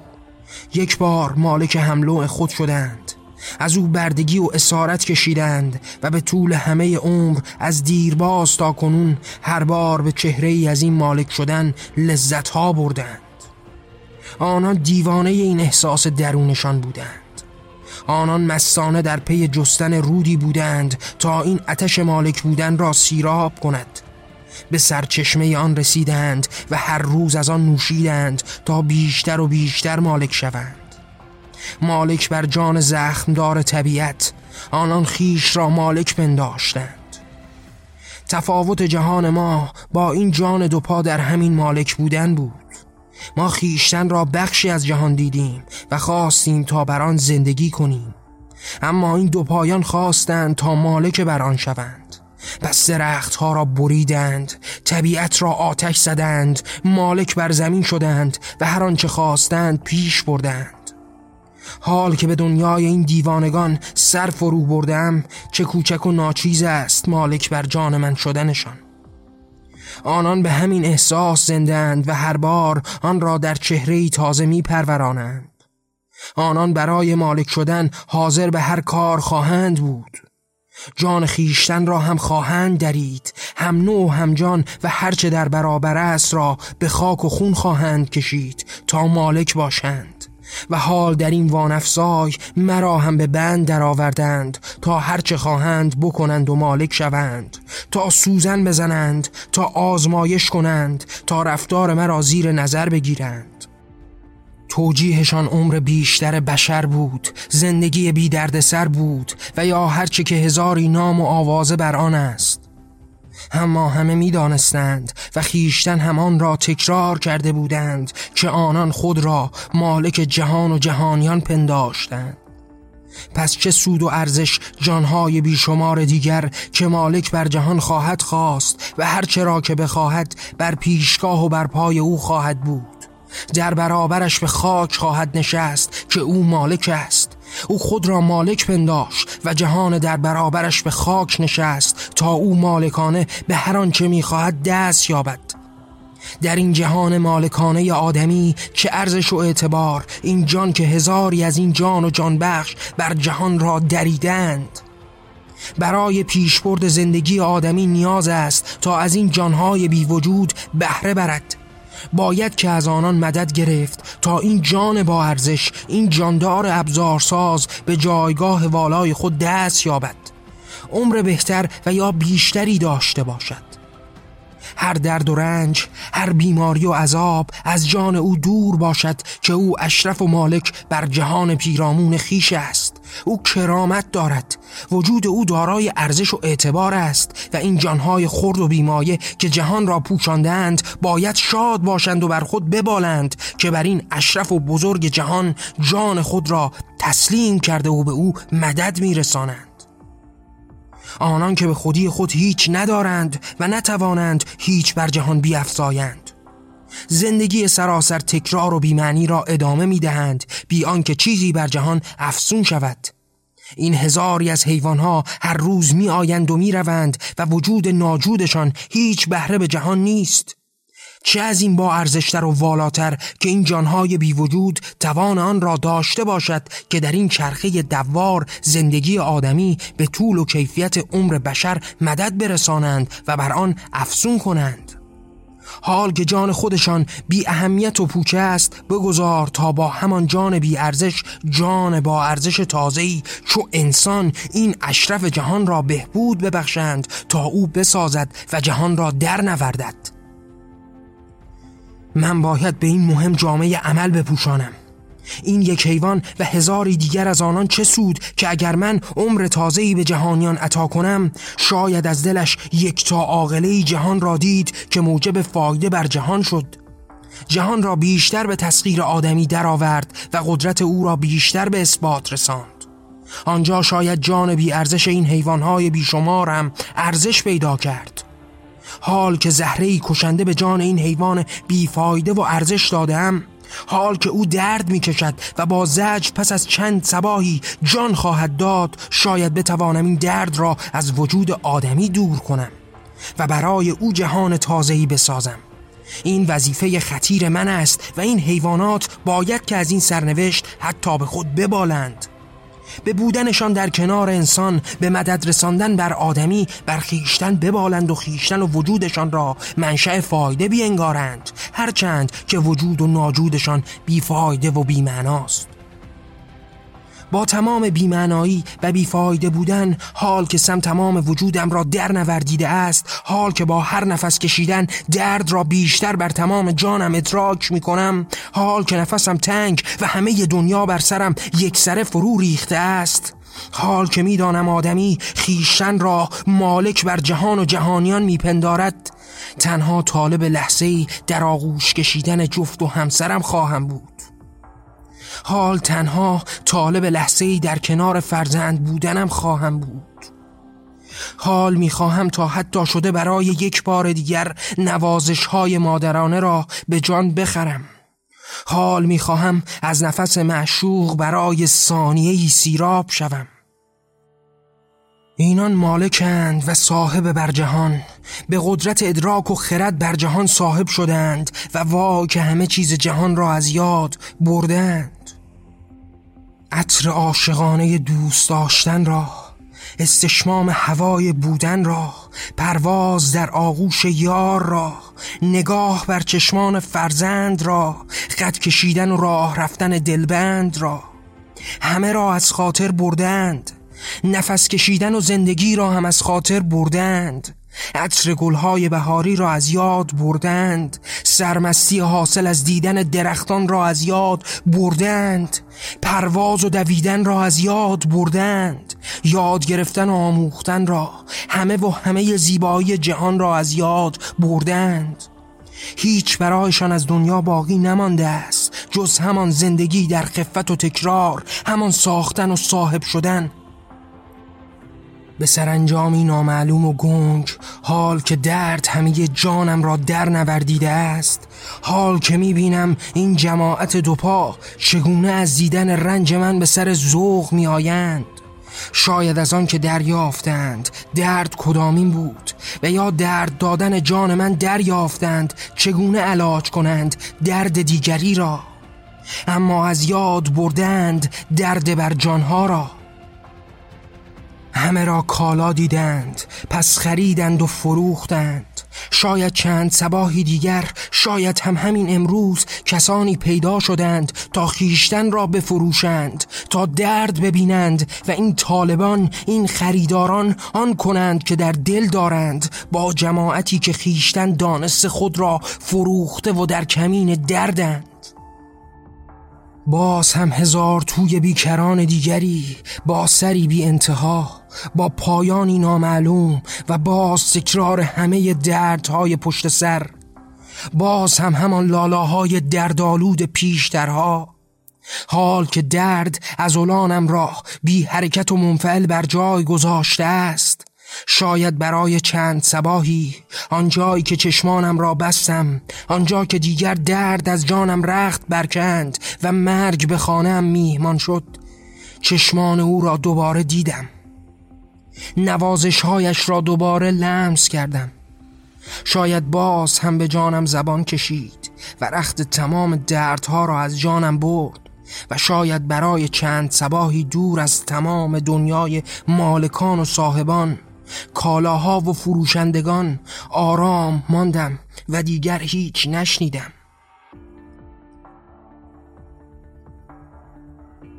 یک بار مالک حملو خود شدند. از او بردگی و اسارت کشیدند و به طول همه عمر از دیرباز تا کنون هر بار به چهره ای از این مالک شدن لذت ها بردند. آنان دیوانه این احساس درونشان بودند. آنان مستانه در پی جستن رودی بودند تا این اتش مالک بودن را سیراب کند. به سرچشمه آن رسیدند و هر روز از آن نوشیدند تا بیشتر و بیشتر مالک شوند. مالک بر جان زخمدار طبیعت آنان خیش را مالک پنداشتند. تفاوت جهان ما با این جان دو پا در همین مالک بودن بود. ما خیشتن را بخشی از جهان دیدیم و خواستیم تا بر آن زندگی کنیم. اما این دو پایان خواستند تا مالک بر آن شوند. پس درخت ها را بریدند طبیعت را آتش زدند مالک بر زمین شدند و هر آنچه خواستند پیش بردند. حال که به دنیای این دیوانگان سر فرو بردم چه کوچک و ناچیز است مالک بر جان من شدنشان. آنان به همین احساس زندند و هر بار آن را در چهره تازه می پرورانند. آنان برای مالک شدن حاضر به هر کار خواهند بود. جان خیشتن را هم خواهند درید هم نوع هم جان و هرچه در برابر است را به خاک و خون خواهند کشید تا مالک باشند. و حال در این وانفسای مرا هم به بند درآوردند تا هرچه خواهند بکنند و مالک شوند تا سوزن بزنند تا آزمایش کنند تا رفتار مرا زیر نظر بگیرند. توجیهشان عمر بیشتر بشر بود زندگی بی سر بود و یا هرچه که هزاری نام و آوازه بر آن است. اما همه می دانستند و خیشتن همان را تکرار کرده بودند که آنان خود را مالک جهان و جهانیان پنداشتند. پس چه سود و ارزش جانهای بیشمار دیگر که مالک بر جهان خواهد خواست و هرچه را که بخواهد بر پیشگاه و بر پای او خواهد بود. در برابرش به خاک خواهد نشست که او مالک است. او خود را مالک پنداشت و جهان در برابرش به خاک نشست تا او مالکانه به هر آنچه می‌خواهد دست یابد. در این جهان مالکانه آدمی که ارزش و اعتبار این جان که هزاری از این جان و جان بخش بر جهان را دریدند. برای پیشبرد زندگی آدمی نیاز است تا از این جانهای بی وجود بهره برد. باید که از آنان مدد گرفت تا این جان با ارزش این جاندار ابزارساز به جایگاه والای خود دست یابد. عمر بهتر و یا بیشتری داشته باشد. هر درد و رنج هر بیماری و عذاب از جان او دور باشد که او اشرف و مالک بر جهان پیرامون خیش است. او کرامت دارد. وجود او دارای ارزش و اعتبار است و این جانهای خرد و بیمایه که جهان را پوشاندند باید شاد باشند و بر خود ببالند که بر این اشرف و بزرگ جهان جان خود را تسلیم کرده و به او مدد میرسانند. آنان که به خودی خود هیچ ندارند و نتوانند هیچ بر جهان بیافزایند زندگی سراسر تکرار و بیمعنی را ادامه می دهند بی آنکه چیزی بر جهان افسون شود. این هزاری از حیوانها هر روز می آیند و می روند و وجود ناجودشان هیچ بهره به جهان نیست. چه از این با ارزشتر و والاتر که این جانهای بی وجود توان آن را داشته باشد که در این چرخه دوار زندگی آدمی به طول و کیفیت عمر بشر مدد برسانند و بر آن افسون کنند؟ حال که جان خودشان بی اهمیت و پوچه است بگذار تا با همان جان بی ارزش جان با ارزش تازه‌ای چو انسان این اشرف جهان را بهبود ببخشند تا او بسازد و جهان را در نوردد. من باید به این مهم جامعه عمل بپوشانم. این یک حیوان و هزاری دیگر از آنان چه سود که اگر من عمر تازه‌ای به جهانیان عطا کنم شاید از دلش یک تا عاقله جهان را دید که موجب فایده بر جهان شد. جهان را بیشتر به تسخیر آدمی درآورد و قدرت او را بیشتر به اثبات رساند. آنجا شاید جان بی ارزش این حیوانهای بیشمارم ارزش پیدا کرد. حال که زهره کشنده به جان این حیوان بیفایده و ارزش دادم حال که او درد می کشد و با زج پس از چند سباهی جان خواهد داد شاید بتوانم این درد را از وجود آدمی دور کنم و برای او جهان تازهی بسازم. این وظیفه خطیر من است و این حیوانات باید که از این سرنوشت حتی به خود ببالند. به بودنشان در کنار انسان به مدد رساندن بر آدمی بر خیشتن ببالند و خیشتن و وجودشان را منشأ فایده بینگارند هرچند که وجود و ناجودشان بیفایده و بیمعناست. با تمام بیمعنایی و بیفایده بودن حال که سم تمام وجودم را در نوردیده است حال که با هر نفس کشیدن درد را بیشتر بر تمام جانم ادراک می کنم حال که نفسم تنگ و همه دنیا بر سرم یک سره فرو ریخته است حال که می‌دانم آدمی خیشن را مالک بر جهان و جهانیان میپندارد تنها طالب لحظه در آغوش کشیدن جفت و همسرم خواهم بود. حال تنها طالب لحظه ای در کنار فرزند بودنم خواهم بود. حال می‌خواهم تا حتی شده برای یک بار دیگر نوازش های مادرانه را به جان بخرم. حال می‌خواهم از نفس معشوق برای ثانیه ای سیراب شوم. اینان مالکند و صاحب بر جهان. به قدرت ادراک و خرد بر جهان صاحب شدند و وا که همه چیز جهان را از یاد بردند. عطر عاشقانه دوست داشتن را استشمام هوای بودن را پرواز در آغوش یار را نگاه بر چشمان فرزند را خط کشیدن و راه رفتن دلبند را. همه را از خاطر بردند نفس کشیدن و زندگی را هم از خاطر بردند. عطر گلهای بهاری را از یاد بردند. سرمستی حاصل از دیدن درختان را از یاد بردند. پرواز و دویدن را از یاد بردند. یاد گرفتن و آموختن را همه و همه زیبایی جهان را از یاد بردند. هیچ برایشان از دنیا باقی نمانده است جز همان زندگی در خفت و تکرار همان ساختن و صاحب شدن. به سرانجامی نامعلوم و گنگ حال که درد همه جانم را در نوردیده است حال که می‌بینم این جماعت دوپا چگونه از دیدن رنج من به سر زوغ میآیند. شاید از آن که دریافتند درد کدامین بود؟ و یا درد دادن جان من دریافتند چگونه علاج کنند درد دیگری را؟ اما از یاد بردند درد بر جانها را. همه را کالا دیدند پس خریدند و فروختند. شاید چند سباهی دیگر شاید هم همین امروز کسانی پیدا شدند تا خیشتن را بفروشند تا درد ببینند و این طالبان این خریداران آن کنند که در دل دارند با جماعتی که خیشتن دانست خود را فروخته و در کمین دردند. باز هم هزار توی بیکران دیگری با سری بی انتها با پایانی نامعلوم و باز تکرار همه دردهای پشت سر. باز هم همان لالاهای دردالود پیشترها. حال که درد از اولانم راه بی حرکت و منفعل بر جای گذاشته است. شاید برای چند سباهی آنجایی که چشمانم را بستم آنجا که دیگر درد از جانم رخت برکند و مرگ به خانم میهمان شد چشمان او را دوباره دیدم. نوازشهایش را دوباره لمس کردم. شاید باز هم به جانم زبان کشید و رخت تمام دردها را از جانم برد و شاید برای چند سباهی دور از تمام دنیای مالکان و صاحبان کالاها و فروشندگان آرام ماندم و دیگر هیچ نشنیدم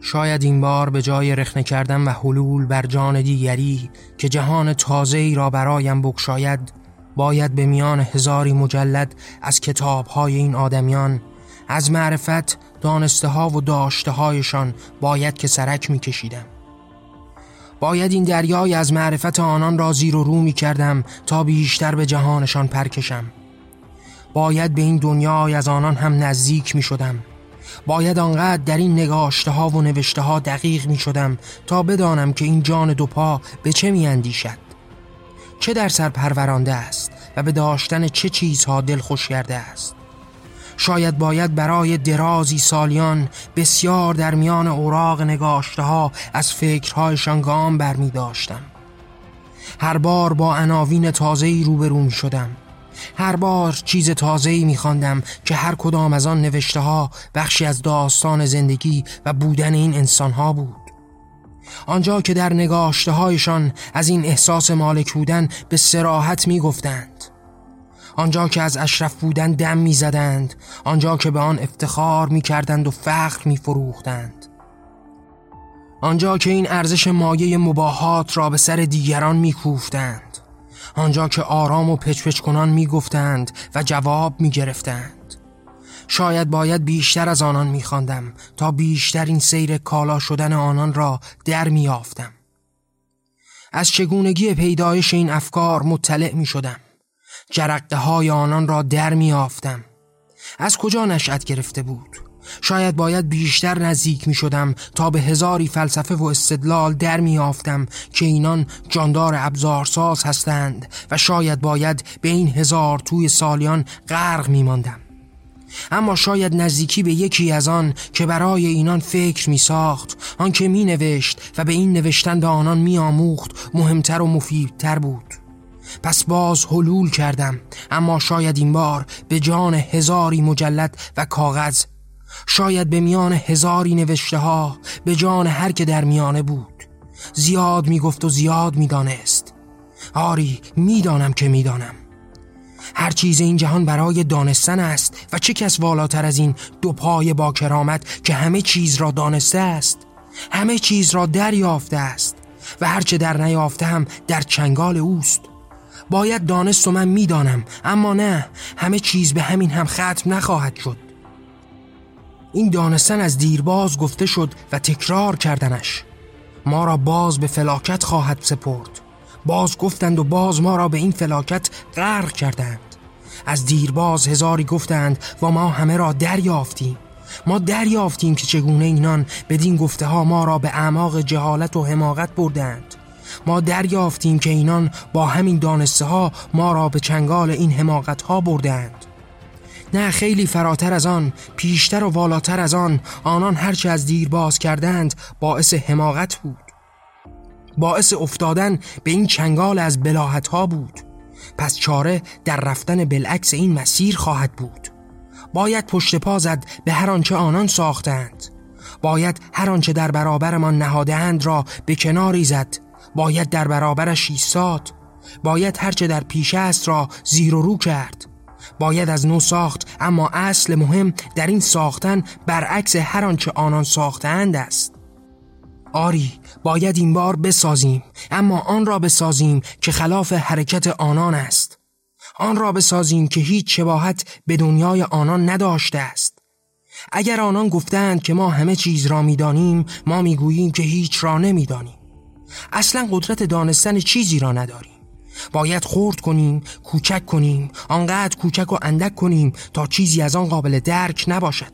شاید این بار به جای رخنه کردن و حلول بر جان دیگری که جهان تازه ای را برایم بکشاید باید به میان هزاری مجلد از کتابهای این آدمیان از معرفت دانسته ها و داشته هایشان باید که سرک می کشیدم. باید این دریای از معرفت آنان را زیر و رو می کردم تا بیشتر به جهانشان پرکشم باید به این دنیای از آنان هم نزدیک می شدم. باید آنقدر در این نگاشته ها و نوشته ها دقیق می شدم تا بدانم که این جان دو پا به چه می اندیشد. چه در سر پرورانده است و به داشتن چه چیزها دل خوش کرده است. شاید باید برای درازی سالیان بسیار در میان اوراق نگاشته ها از فکرهایشان گام برمی داشتم هر بار با عناوین تازه‌ای روبرو می شدم هر بار چیز تازه‌ای می خواندم که هر کدام از آن نوشته ها بخشی از داستان زندگی و بودن این انسان ها بود. آنجا که در نگاشته هایشان از این احساس مالک بودن به سراحت می گفتند آنجا که از اشرف بودن دم می زدند آنجا که به آن افتخار می کردند و فخر می فروختند آنجا که این ارزش مایه مباهات را به سر دیگران می کوفتند آنجا که آرام و پچ کنان می گفتند و جواب می گرفتند شاید باید بیشتر از آنان می خواندم تا بیشتر این سیر کالا شدن آنان را در می آفتم. از چگونگی پیدایش این افکار مطلع می شدم جرقه های آنان را در می آفتم. از کجا نشأت گرفته بود؟ شاید باید بیشتر نزدیک می شدم تا به هزاری فلسفه و استدلال در می آفتم که اینان جاندار ابزارساز هستند و شاید باید به این هزار توی سالیان غرق می ماندم. اما شاید نزدیکی به یکی از آن که برای اینان فکر می ساخت آن که می نوشت و به این نوشتن به آنان می آموخت مهمتر و مفیدتر بود پس باز حلول کردم. اما شاید این بار به جان هزاری مجلد و کاغذ شاید به میان هزاری نوشته ها به جان هر که در میانه بود. زیاد می‌گفت و زیاد می‌دانست. آری می‌دانم که می‌دانم. هر چیز این جهان برای دانستن است و چه کس والاتر از این دو پای با کرامت که همه چیز را دانسته است همه چیز را دریافته است و هرچه در نیافته هم در چنگال اوست. باید دانست و من می‌دانم. اما نه همه چیز به همین هم ختم نخواهد شد. این دانستن از دیرباز گفته شد و تکرار کردنش. ما را باز به فلاکت خواهد سپرد. باز گفتند و باز ما را به این فلاکت غرق کردند. از دیرباز هزاری گفتند و ما همه را دریافتیم. ما دریافتیم که چگونه اینان بدین گفته ها ما را به اعماق جهالت و حماقت بردند. ما دریافتیم که اینان با همین دانسته ها ما را به چنگال این حماقت ها بردند نه خیلی فراتر از آن پیشتر و والاتر از آن آنان هرچه از دیر باز کردند باعث حماقت بود. باعث افتادن به این چنگال از بلاحت ها بود. پس چاره در رفتن بالعکس این مسیر خواهد بود. باید پشت پا زد به هر آنچه آنان ساختند باید هر آنچه در برابرمان نهادهاند را به کناری زد. باید در برابرش ایستاد. باید هرچه در پیش است را زیر و رو کرد. باید از نو ساخت اما اصل مهم در این ساختن برعکس هر آنچه آنان ساختند است. آری باید این بار بسازیم اما آن را بسازیم که خلاف حرکت آنان است. آن را بسازیم که هیچ شباهت به دنیای آنان نداشته است. اگر آنان گفتند که ما همه چیز را می‌دانیم ما می‌گوییم که هیچ را نمی‌دانیم. اصلا قدرت دانستن چیزی را نداریم. باید خورد کنیم کوچک کنیم آنقدر کوچک و اندک کنیم تا چیزی از آن قابل درک نباشد.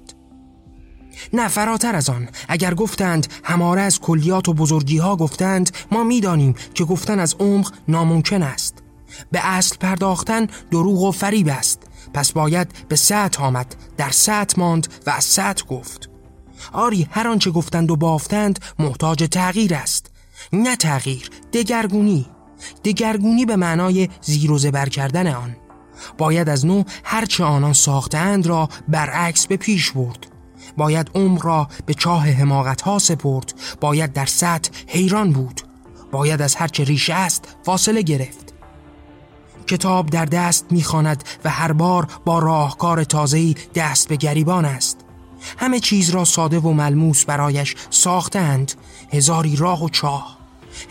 نه فراتر از آن. اگر گفتند هماره از کلیات و بزرگی ها گفتند ما می‌دانیم که گفتن از عمق ناممکن است. به اصل پرداختن دروغ و فریب است. پس باید به سطح آمد در سطح ماند و از گفت. آری هر آنچه گفتند و بافتند محتاج تغییر است. نه تغییر دگرگونی. دگرگونی به معنای زیر و زبر کردن آن. باید از نو هرچه آنان ساختند را برعکس به پیش برد. باید عمر را به چاه حماقت ها سپرد. باید در سطح حیران بود. باید از هرچه ریشه است فاصله گرفت. کتاب در دست می‌خواند و هر بار با راهکار تازه‌ای دست به گریبان است. همه چیز را ساده و ملموس برایش ساختند. هزاری راه و چاه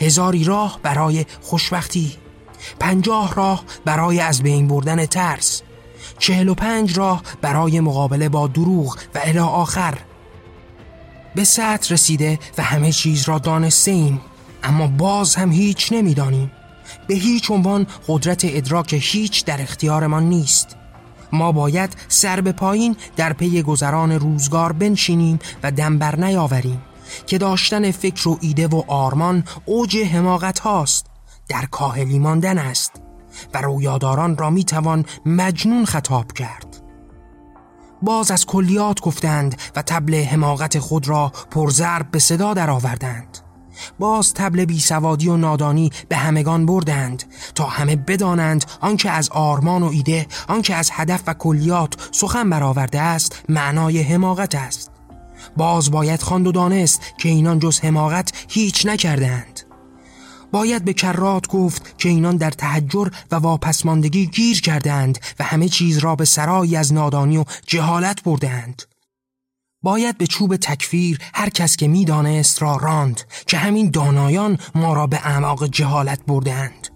هزاری راه برای خوشبختی پنجاه راه برای از بین بردن ترس چهل و پنج راه برای مقابله با دروغ و الی آخر. به سطر رسیده و همه چیز را دانسته ایم اما باز هم هیچ نمی‌دانیم. به هیچ عنوان قدرت ادراک هیچ در اختیارمان نیست. ما باید سر به پایین در پی گذران روزگار بنشینیم و دنبر نیاوریم. که داشتن فکر و ایده و آرمان اوج حماقت هاست در کاهلی ماندن است و رویاداران را می‌توان مجنون خطاب کرد باز از کلیات گفتند و تبل حماقت خود را پرزرب به صدا درآوردند. باز تبل بیسوادی و نادانی به همگان بردند تا همه بدانند آنکه از آرمان و ایده آنکه از هدف و کلیات سخن برآورده است معنای حماقت است باز باید خواند و دانست که اینان جز حماقت هیچ نکردند. باید به کرات گفت که اینان در تحجر و واپسماندگی گیر کردند و همه چیز را به سرایی از نادانی و جهالت بردند باید به چوب تکفیر هر کس که می‌دانست را راند که همین دانایان ما را به اعماق جهالت بردند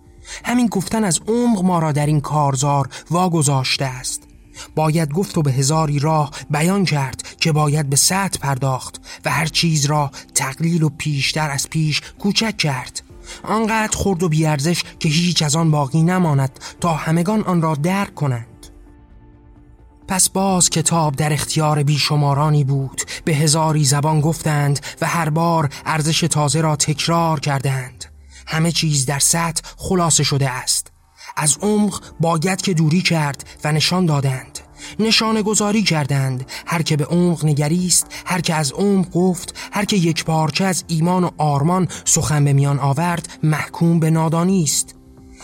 همین گفتن از عمق ما را در این کارزار واگذاشته است. باید گفت و به هزاری راه بیان کرد که باید به سطح پرداخت و هر چیز را تقلیل و پیشتر از پیش کوچک کرد. آنقدر خرد و بیارزش که هیچ از آن باقی نماند تا همگان آن را درک کنند. پس باز کتاب در اختیار بیشمارانی بود. به هزاری زبان گفتند و هر بار ارزش تازه را تکرار کردند. همه چیز در سطح خلاصه شده است. از عمق باید که دوری کرد و نشان دادند. نشانه گذاری کردند. هر که به عمق نگریست هر که از عمق گفت هر که یک پارچه از ایمان و آرمان سخن به میان آورد محکوم به نادانی است.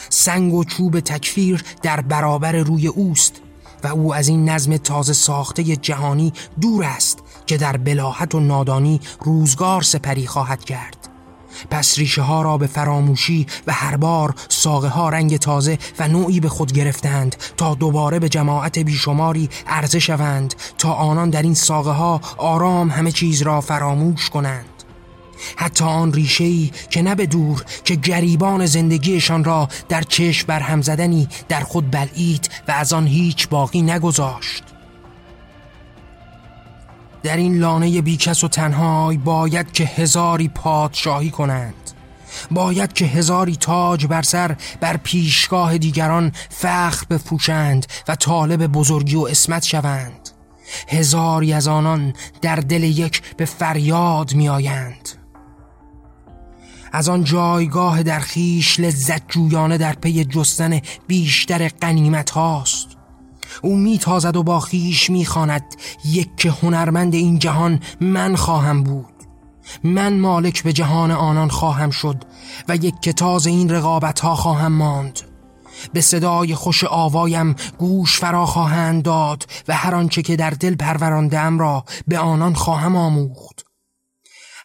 سنگ و چوب تکفیر در برابر روی اوست و او از این نظم تازه ساخته جهانی دور است که در بلاحت و نادانی روزگار سپری خواهد کرد. پس ریشه ها را به فراموشی و هر بار ساقه ها رنگ تازه و نوعی به خود گرفتند تا دوباره به جماعت بیشماری عرضه شوند تا آنان در این ساقه ها آرام همه چیز را فراموش کنند. حتی آن ریشه‌ای که نه به دور که گریبان زندگیشان را در چشم برهم زدنی در خود بلعید و از آن هیچ باقی نگذاشت. در این لانه بیکس و تنهای باید که هزاری پادشاهی کنند. باید که هزاری تاج بر سر بر پیشگاه دیگران فخر بفروشند و طالب بزرگی و اسمت شوند. هزاری از آنان در دل یک به فریاد میآیند. از آن جایگاه در خیش لذت جویانه در پی جستن بیشتر قنیمت هاست. او میتازد و با خیش می‌خواند. یک هنرمند این جهان من خواهم بود. من مالک به جهان آنان خواهم شد و یک که تاز این رقابت ها خواهم ماند. به صدای خوش آوایم گوش فرا خواهند داد و هر آنچه که در دل پروراندم را به آنان خواهم آموخت.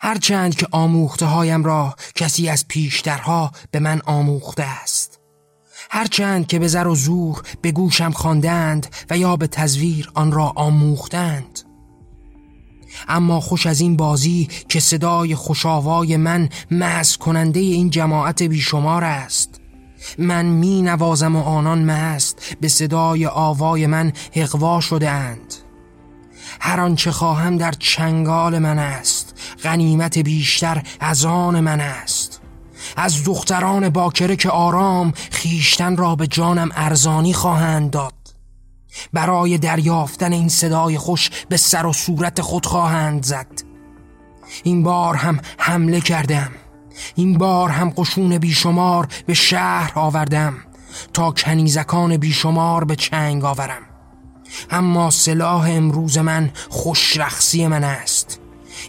هرچند که آموخته هایم را کسی از پیشترها به من آموخته است. هرچند که به زر و زور به گوشم خواندند و یا به تزویر آن را آموختند. اما خوش از این بازی که صدای خوشاوای من مز کننده این جماعت بیشمار است. من می نوازم و آنان مست به صدای آوای من اقوا شده اند. هر آنچه خواهم در چنگال من است. غنیمت بیشتر از آن من است. از دختران باکره که آرام خیشتن را به جانم ارزانی خواهند داد. برای دریافتن این صدای خوش به سر و صورت خود خواهند زد. این بار هم حمله کردم. این بار هم قشون بیشمار به شهر آوردم تا کنیزکان بیشمار به چنگ آورم. اما سلاح امروز من خوشرخصی من است.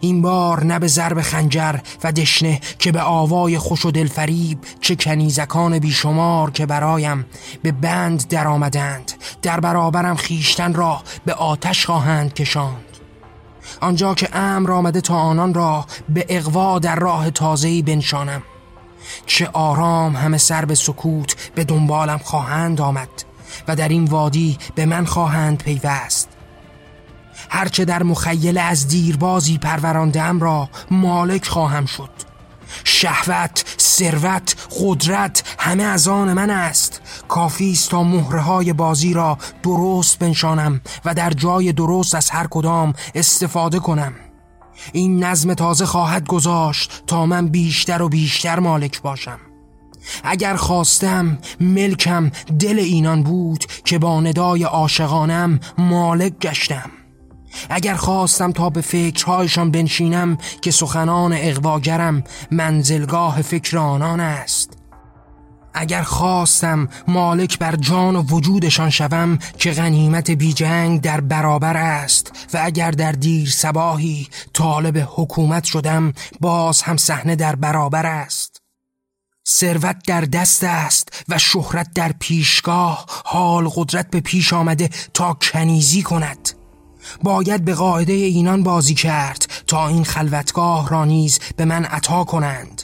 این بار نه به ضرب خنجر و دشنه که به آوای خوش و دلفریب چه کنیزکان بیشمار که برایم به بند در آمدند. در برابرم خیشتن را به آتش خواهند کشاند. آنجا که امر آمده تا آنان را به اقوا در راه تازهی بنشانم. چه آرام همه سر به سکوت به دنبالم خواهند آمد و در این وادی به من خواهند پیوست. هرچه در مخیله از دیربازی پروراندم را مالک خواهم شد. شهوت، ثروت، قدرت همه از آن من است. کافی است تا مهره های بازی را درست بنشانم و در جای درست از هر کدام استفاده کنم. این نظم تازه خواهد گذاشت تا من بیشتر و بیشتر مالک باشم. اگر خواستم ملکم دل اینان بود که با ندای عاشقانم مالک گشتم. اگر خواستم تا به فکرهایشان بنشینم که سخنان اقواگرم منزلگاه فکر آنان است. اگر خواستم مالک بر جان و وجودشان شوم که غنیمت بیجنگ در برابر است. و اگر در دیر سباهی طالب حکومت شدم باز هم صحنه در برابر است. ثروت در دست است و شهرت در پیشگاه حال قدرت به پیش آمده تا کنیزی کند. باید به قاعده اینان بازی کرد تا این خلوتگاه را نیز به من عطا کنند.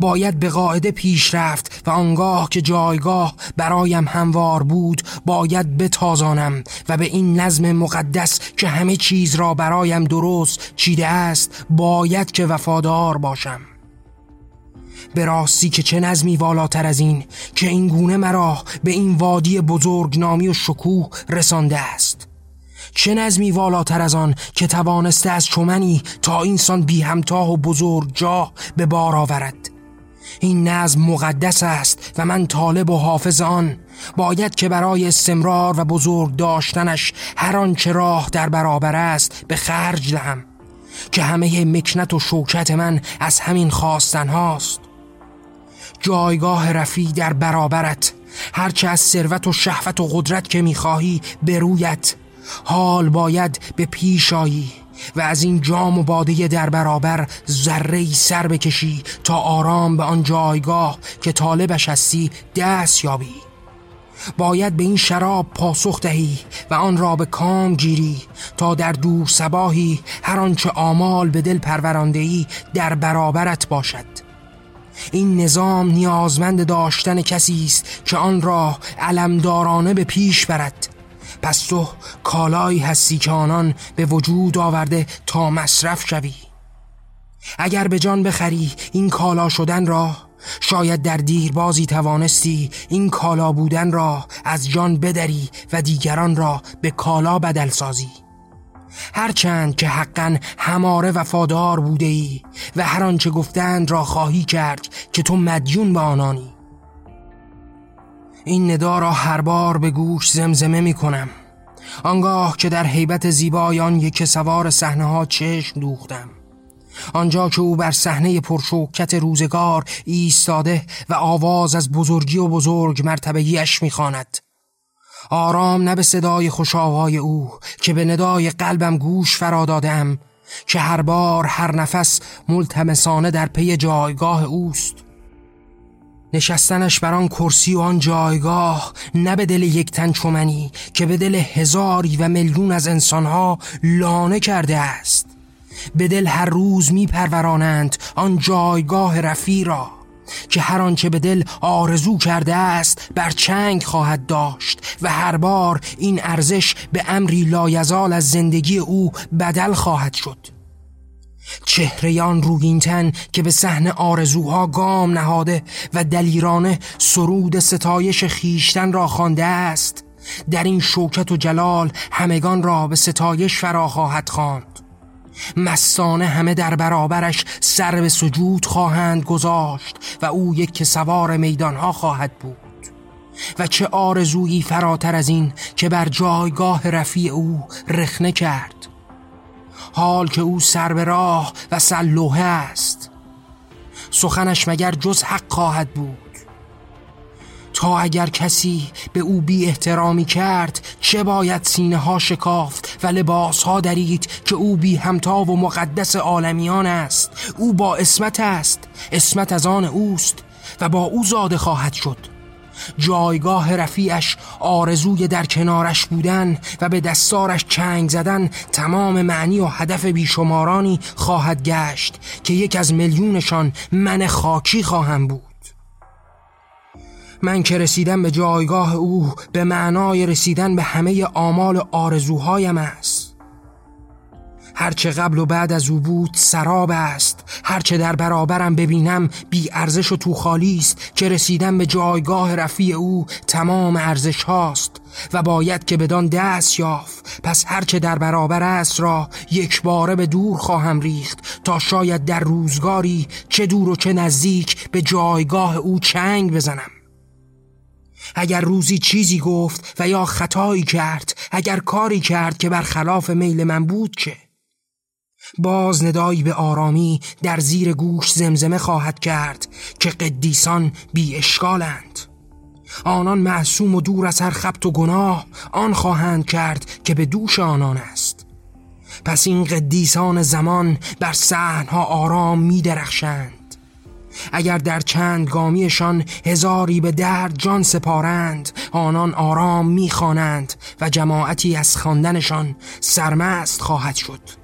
باید به قاعده پیش رفت و آنگاه که جایگاه برایم هموار بود باید بتازانم و به این نظم مقدس که همه چیز را برایم درست چیده است باید که وفادار باشم. به راستی که چه نظمی والاتر از این که این گونه مرا به این وادی بزرگ نامی و شکوه رسانده است. چه نظمی والاتر از آن که توانسته از چمنی تا اینسان بی همتاه و بزرگ جا به بار آورد. این نظم مقدس است و من طالب و حافظ آن. باید که برای استمرار و بزرگ داشتنش هر آنچه راه در برابر است به خرج دهم که همه مکنت و شوکت من از همین خواستن هاست. جایگاه رفی در برابرت هرچه از ثروت و شهوت و قدرت که می‌خواهی به رویت. حال باید به پیش آیی و از این جام و باده در برابر ذره سر بکشی تا آرام به آن جایگاه که طالبش هستی دست یابی. باید به این شراب پاسخ دهی و آن را به کام گیری تا در دور سباهی هر آنچه آمال به دل پرورانده در برابرت باشد. این نظام نیازمند داشتن کسی است که آن را علمدارانه به پیش برد پس تو کالایی هستی که آنان به وجود آورده تا مصرف شوی. اگر به جان بخری این کالا شدن را شاید در دیربازی توانستی این کالا بودن را از جان بدری و دیگران را به کالا بدل سازی. هرچند که حقا هماره وفادار بوده ای و هر آنچه گفتند را خواهی کرد که تو مدیون به آنانی. این ندا را هر بار به گوش زمزمه می کنم. آنگاه که در حیبت زیبای آن یک سوار صحنه ها چشم دوختم. آنجا که او بر صحنه پرشوکت روزگار ایستاده و آواز از بزرگی و بزرگ مرتبهیش می‌خواند. آرام نه به صدای خوشاوای او که به ندای قلبم گوش فرا دادم که هر بار هر نفس ملتمسانه در پی جایگاه اوست. نشستنش بر آن کرسی و آن جایگاه نه به دل یک تن چومنی که به دل هزاری و میلیون از انسانها لانه کرده است. به دل هر روز می پرورانند آن جایگاه رفی را که هر آنچه به دل آرزو کرده است بر چنگ خواهد داشت و هر بار این ارزش به امری لایزال از زندگی او بدل خواهد شد. چهره آن روگینتن که به صحن آرزوها گام نهاده و دلیرانه سرود ستایش خیشتن را خوانده است. در این شوکت و جلال همگان را به ستایش فرا خواهد خواند. مستانه همه در برابرش سر به سجود خواهند گذاشت و او یک که سوار میدانها خواهد بود. و چه آرزویی فراتر از این که بر جایگاه رفیع او رخنه کرد. حال که او سر به راه و سلوه است. سخنش مگر جز حق خواهد بود؟ تا اگر کسی به او بی احترامی کرد چه باید سینه ها شکافت و لباس ها درید که او بی همتا و مقدس عالمیان است؟ او با اسمت است اسمت از آن اوست و با او زاده خواهد شد. جایگاه رفیعش آرزوی در کنارش بودن و به دستارش چنگ زدن تمام معنی و هدف بیشمارانی خواهد گشت که یک از میلیونشان من خاکی خواهم بود. من که رسیدم به جایگاه او به معنای رسیدن به همه آمال آرزوهایم است. هرچه قبل و بعد از او بود سراب است. هرچه در برابرم ببینم بی ارزش و تو خالی است. که رسیدم به جایگاه رفیع او تمام ارزش هاست. و باید که بدان دست یافت. پس هرچه در برابر است را یک باره به دور خواهم ریخت. تا شاید در روزگاری چه دور و چه نزدیک به جایگاه او چنگ بزنم. اگر روزی چیزی گفت و یا خطایی کرد اگر کاری کرد که بر خلاف میل من بود چه؟ باز ندایی به آرامی در زیر گوش زمزمه خواهد کرد که قدیسان بی اشکالند. آنان معصوم و دور از هر خبت و گناه آن خواهند کرد که به دوش آنان است. پس این قدیسان زمان بر سحنها آرام می درخشند. اگر در چند گامیشان هزاری به درد جان سپارند آنان آرام می‌خوانند و جماعتی از خواندنشان سرمست خواهد شد.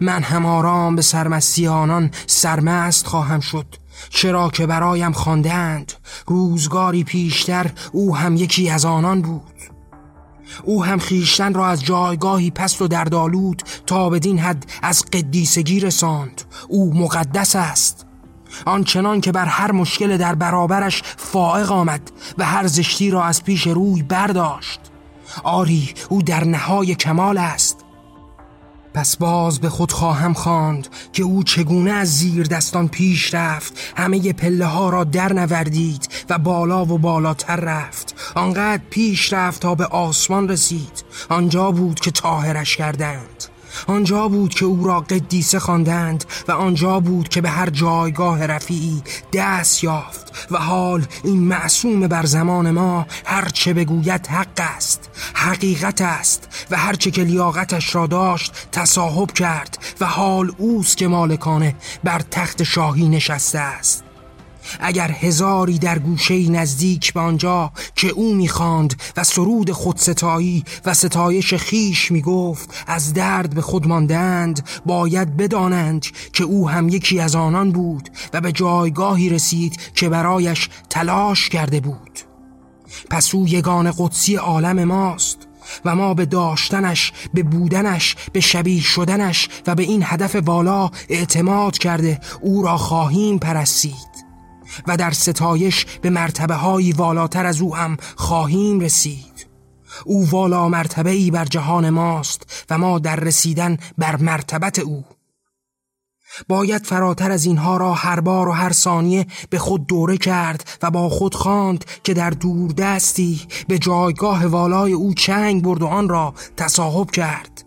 من هم آرام به سرمستی آنان سرمست خواهم شد. چرا که برایم خواندند. روزگاری پیشتر او هم یکی از آنان بود. او هم خیشتن را از جایگاهی پست و دردالود تا بدین حد از قدیسگی رساند. او مقدس است. آنچنان که بر هر مشکل در برابرش فائق آمد و هر زشتی را از پیش روی برداشت. آری او در نهای کمال است. پس باز به خود خواهم خواند که او چگونه از زیر دستان پیش رفت. همه پله ها را در نوردید و بالا و بالاتر رفت. آنقدر پیش رفت تا به آسمان رسید. آنجا بود که تاهرش کردند. آنجا بود که او را قدیسه خواندند و آنجا بود که به هر جایگاه رفیعی دست یافت و حال این معصوم بر زمان ما هرچه بگوید حق است حقیقت است و هرچه که لیاقتش را داشت تصاحب کرد و حال اوست که مالکانه بر تخت شاهی نشسته است. اگر هزاری در گوشه نزدیک به آنجا که او می‌خواند و سرود خودستایی و ستایش خیش می‌گفت از درد به خود ماندند باید بدانند که او هم یکی از آنان بود و به جایگاهی رسید که برایش تلاش کرده بود. پس او یگان قدسی عالم ماست و ما به داشتنش به بودنش به شبیه شدنش و به این هدف بالا اعتماد کرده او را خواهیم پرستید. و در ستایش به مرتبه های والاتر از او هم خواهیم رسید. او والا مرتبه ای بر جهان ماست و ما در رسیدن بر مرتبت او. باید فراتر از اینها را هر بار و هر ثانیه به خود دوره کرد و با خود خواند که در دور دستی به جایگاه والای او چنگ برد و آن را تصاحب کرد.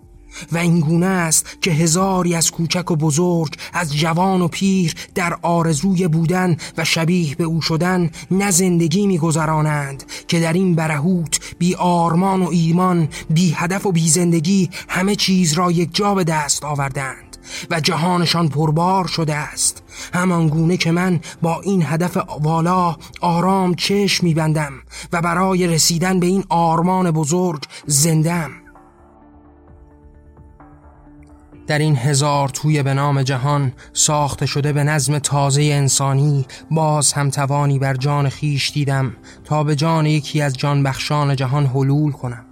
و این گونه است که هزاری از کوچک و بزرگ از جوان و پیر در آرزوی بودن و شبیه به او شدن نه زندگی میگذرانند که در این برهوت بی آرمان و ایمان بی هدف و بی زندگی همه چیز را یک جا به دست آوردند و جهانشان پربار شده است. همان گونه که من با این هدف والا آرام چشم میبندم و برای رسیدن به این آرمان بزرگ زندم در این هزار توی به نام جهان ساخته شده به نظم تازه انسانی باز هم توانی بر جان خیش دیدم تا به جان یکی از جان بخشان جهان حلول کنم.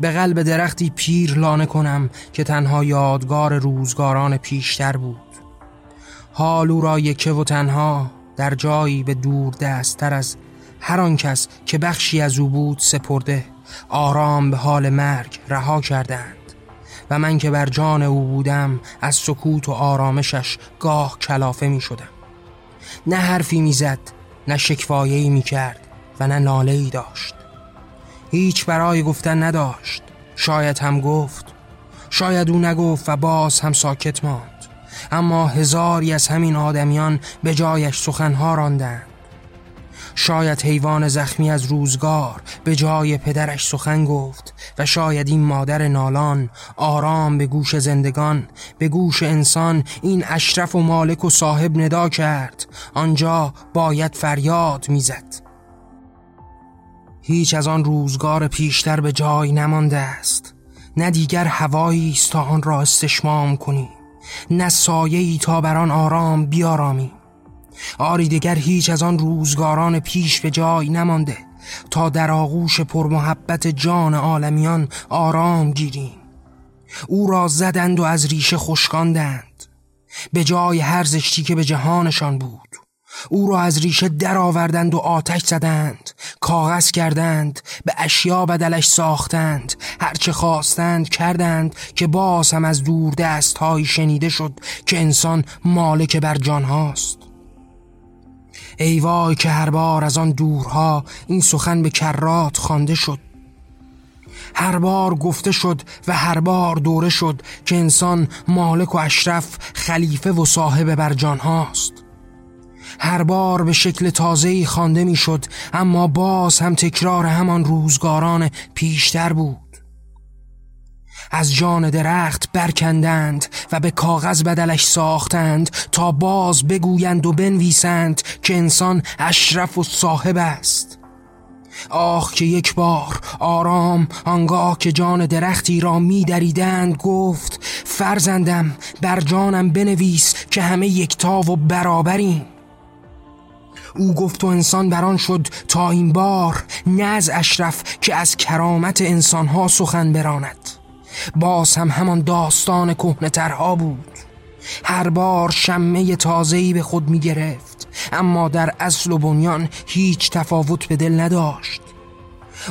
به قلب درختی پیر لانه کنم که تنها یادگار روزگاران پیشتر بود. حال او را یکه و تنها در جایی به دور دستتر از هر آن کس که بخشی از او بود سپرده آرام به حال مرگ رها کردند. و من که بر جان او بودم از سکوت و آرامشش گاه کلافه می شدم. نه حرفی می‌زد نه شکوایهی می کرد و نه ناله ای داشت. هیچ برای گفتن نداشت. شاید هم گفت شاید او نگفت و باز هم ساکت ماند. اما هزاری از همین آدمیان به جایش سخنها راندند. شاید حیوان زخمی از روزگار به جای پدرش سخن گفت و شاید این مادر نالان آرام به گوش زندگان به گوش انسان این اشرف و مالک و صاحب ندا کرد. آنجا باید فریاد می‌زد. هیچ از آن روزگار پیشتر به جای نمانده است. نه دیگر هوایی است تا آن را استشمام کنیم. نه سایه‌ای تا بر آن آرام بیارامیم. آری دیگر هیچ از آن روزگاران پیش به جای نمانده. تا در آغوش پرمحبت جان عالمیان آرام گیریم. او را زدند و از ریشه خشکاندند. به جای هر زشتی که به جهانشان بود. او را از ریشه درآوردند و آتش زدند. کاغذ کردند به اشیا بدلش ساختند. هرچه خواستند کردند که باز هم از دور دست شنیده شد که انسان مالک بر جان هاست. ای وای که هر بار از آن دورها این سخن به کرات خوانده شد. هر بار گفته شد و هر بار دوره شد که انسان مالک و اشرف خلیفه و صاحب بر جان هاست. هر بار به شکل تازه‌ای خوانده می‌شد اما باز هم تکرار همان روزگاران پیشتر بود. از جان درخت برکندند و به کاغذ بدلش ساختند تا باز بگویند و بنویسند که انسان اشرف و صاحب است. آه که یک بار آرام آنگاه که جان درختی را می دریدند گفت فرزندم بر جانم بنویس که همه یکتا و برابریم. او گفت و انسان بران شد تا این بار نه از اشرف که از کرامت انسانها سخن براند. باز هم همان داستان کهنه بود. هر بار شمه تازه‌ای به خود می گرفت اما در اصل و بنیان هیچ تفاوت به دل نداشت.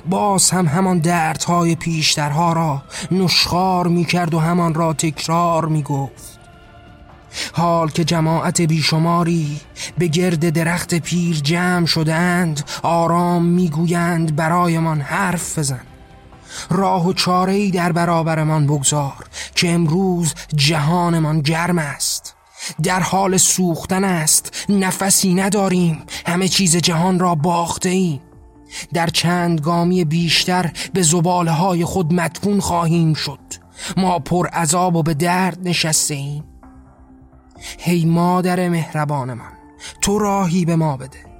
باز هم همان دردهای پیشترها را نشخار می کرد و همان را تکرار می گفت حال که جماعت بیشماری به گرد درخت پیر جمع شدند آرام می‌گویند برایمان حرف بزن. راه و چاره در برابرمان بگذار که امروز جهانمان گرم است. در حال سوختن است نفسی نداریم همه چیز جهان را باخته ایم در چند گامی بیشتر به زباله های خود مدفون خواهیم شد. ما پر عذاب و به درد نشسته ایم هی مادر مهربان من تو راهی به ما بده.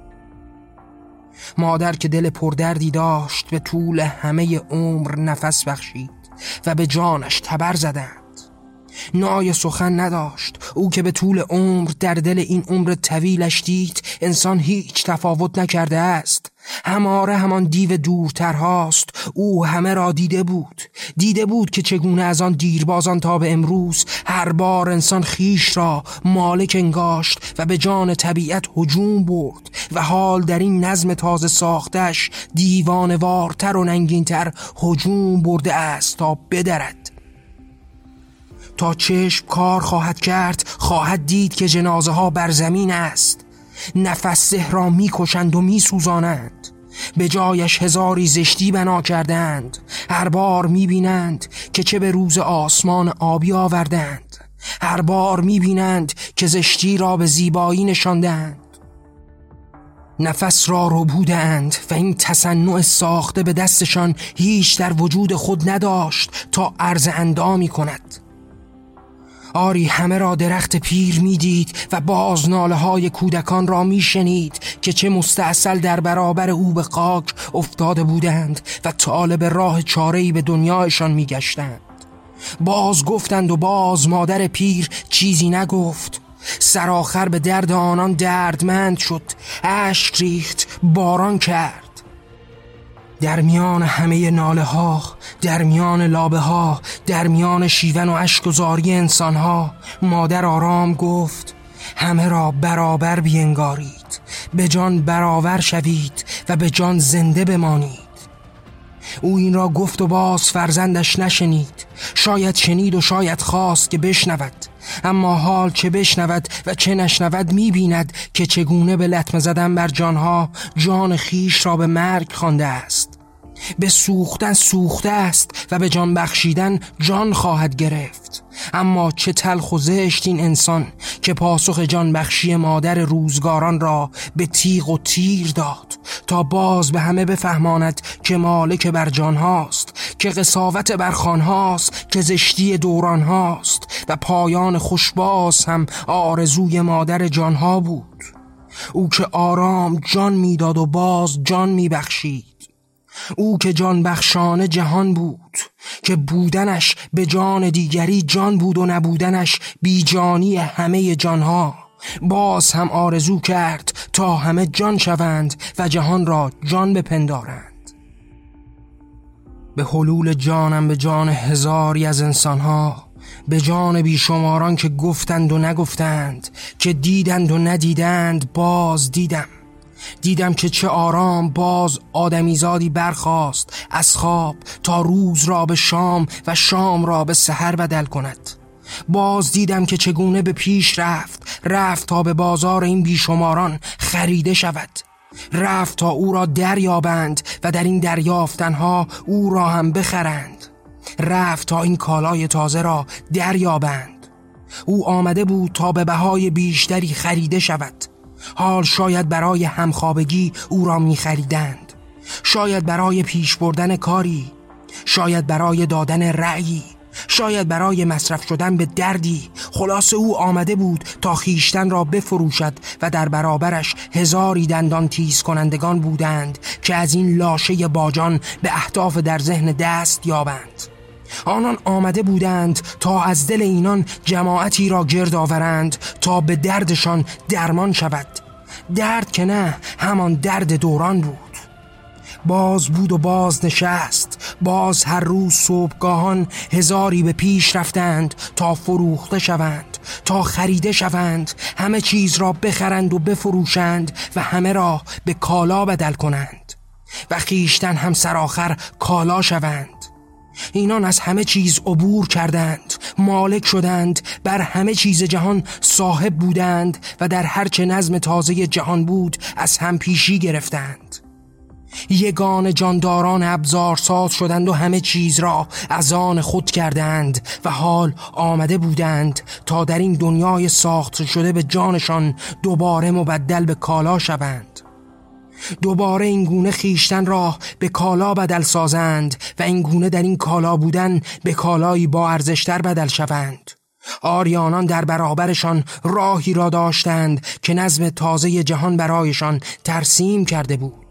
مادر که دل پردردی داشت به طول همه عمر نفس بخشید و به جانش تبر زدند. نای سخن نداشت. او که به طول عمر در دل این عمر طویلش دید انسان هیچ تفاوت نکرده است. هماره همان دیو دورتر هاست او همه را دیده بود. دیده بود که چگونه از آن دیربازان تا به امروز هر بار انسان خیش را مالک انگاشت و به جان طبیعت هجوم برد و حال در این نظم تازه ساختش دیوانوارتر و ننگینتر هجوم برده است تا بدرد. تا چشم کار خواهد کرد خواهد دید که جنازه ها بر زمین است. نفس را می‌کشند و میسوزانند. به جایش هزاری زشتی بنا کردند. هر بار می‌بینند که چه به روز آسمان آبی آوردند. هر بار می‌بینند که زشتی را به زیبایی نشاندند. نفس را رو بودند و این تصنع ساخته به دستشان هیچ در وجود خود نداشت تا عرض اندامی کند آری همه را درخت پیر می‌دید و باز ناله های کودکان را میشنید که چه مستاصل در برابر او به خاک افتاده بودند و طالب راه چارهی به دنیایشان میگشتند. باز گفتند و باز مادر پیر چیزی نگفت. سرآخر به درد آنان دردمند شد. اشک ریخت باران کرد. در میان همه ناله ها در میان لابه ها در میان شیون و اشکزاری انسان ها مادر آرام گفت همه را برابر بینگارید به جان برابر شوید و به جان زنده بمانید. او این را گفت و باز فرزندش نشنید شاید شنید و شاید خواست که بشنود اما حال چه بشنود و چه نشنود می‌بیند که چگونه به لطمه زدن بر جانها جان خیش را به مرگ خوانده است. به سوختن سوخته است و به جان بخشیدن جان خواهد گرفت. اما چه تلخ و زشت این انسان که پاسخ جان بخشی مادر روزگاران را به تیغ و تیر داد تا باز به همه بفهماند که مالک بر جان هاست که قصاوت بر خان هاست که زشتی دوران هاست و پایان خوشباز هم آرزوی مادر جان ها بود. او که آرام جان می‌داد و باز جان میبخشید. او که جان بخشانه جهان بود که بودنش به جان دیگری جان بود و نبودنش بیجانی همه جانها. باز هم آرزو کرد تا همه جان شوند و جهان را جان بپندارند. به حلول جانم به جان هزاری از انسانها به جان بیشماران که گفتند و نگفتند که دیدند و ندیدند باز دیدم. دیدم که چه آرام باز آدمیزادی برخاست از خواب تا روز را به شام و شام را به سحر بدل کند. باز دیدم که چگونه به پیش رفت رفت تا به بازار این بیشماران خریده شود. رفت تا او را دریابند و در این دریافتنها او را هم بخرند. رفت تا این کالای تازه را دریابند. او آمده بود تا به بهای بیشتری خریده شود. حال شاید برای همخوابگی او را می خریدند شاید برای پیش بردن کاری. شاید برای دادن رأیی. شاید برای مصرف شدن به دردی. خلاص او آمده بود تا خیشتن را بفروشد و در برابرش هزاری دندان تیز کنندگان بودند که از این لاشه باجان به اهداف در ذهن دست یابند. آنان آمده بودند تا از دل اینان جماعتی را گرد آورند تا به دردشان درمان شود. درد که نه همان درد دوران بود. باز بود و باز نشست. باز هر روز صبحگاهان هزاری به پیش رفتند تا فروخته شوند تا خریده شوند. همه چیز را بخرند و بفروشند و همه را به کالا بدل کنند. و خیشتن هم سرآخر کالا شوند. اینان از همه چیز عبور کردند مالک شدند بر همه چیز جهان صاحب بودند و در هرچه نظم تازه جهان بود از هم پیشی گرفتند. یگان جانداران ابزار ساز شدند و همه چیز را از آن خود کردند و حال آمده بودند تا در این دنیای ساخت شده به جانشان دوباره مبدل به کالا شوند. دوباره این گونه خیشتن را به کالا بدل سازند و این گونه در این کالا بودن به کالایی با ارزشتر بدل شوند. آریانان در برابرشان راهی را داشتند که نظم تازه جهان برایشان ترسیم کرده بود.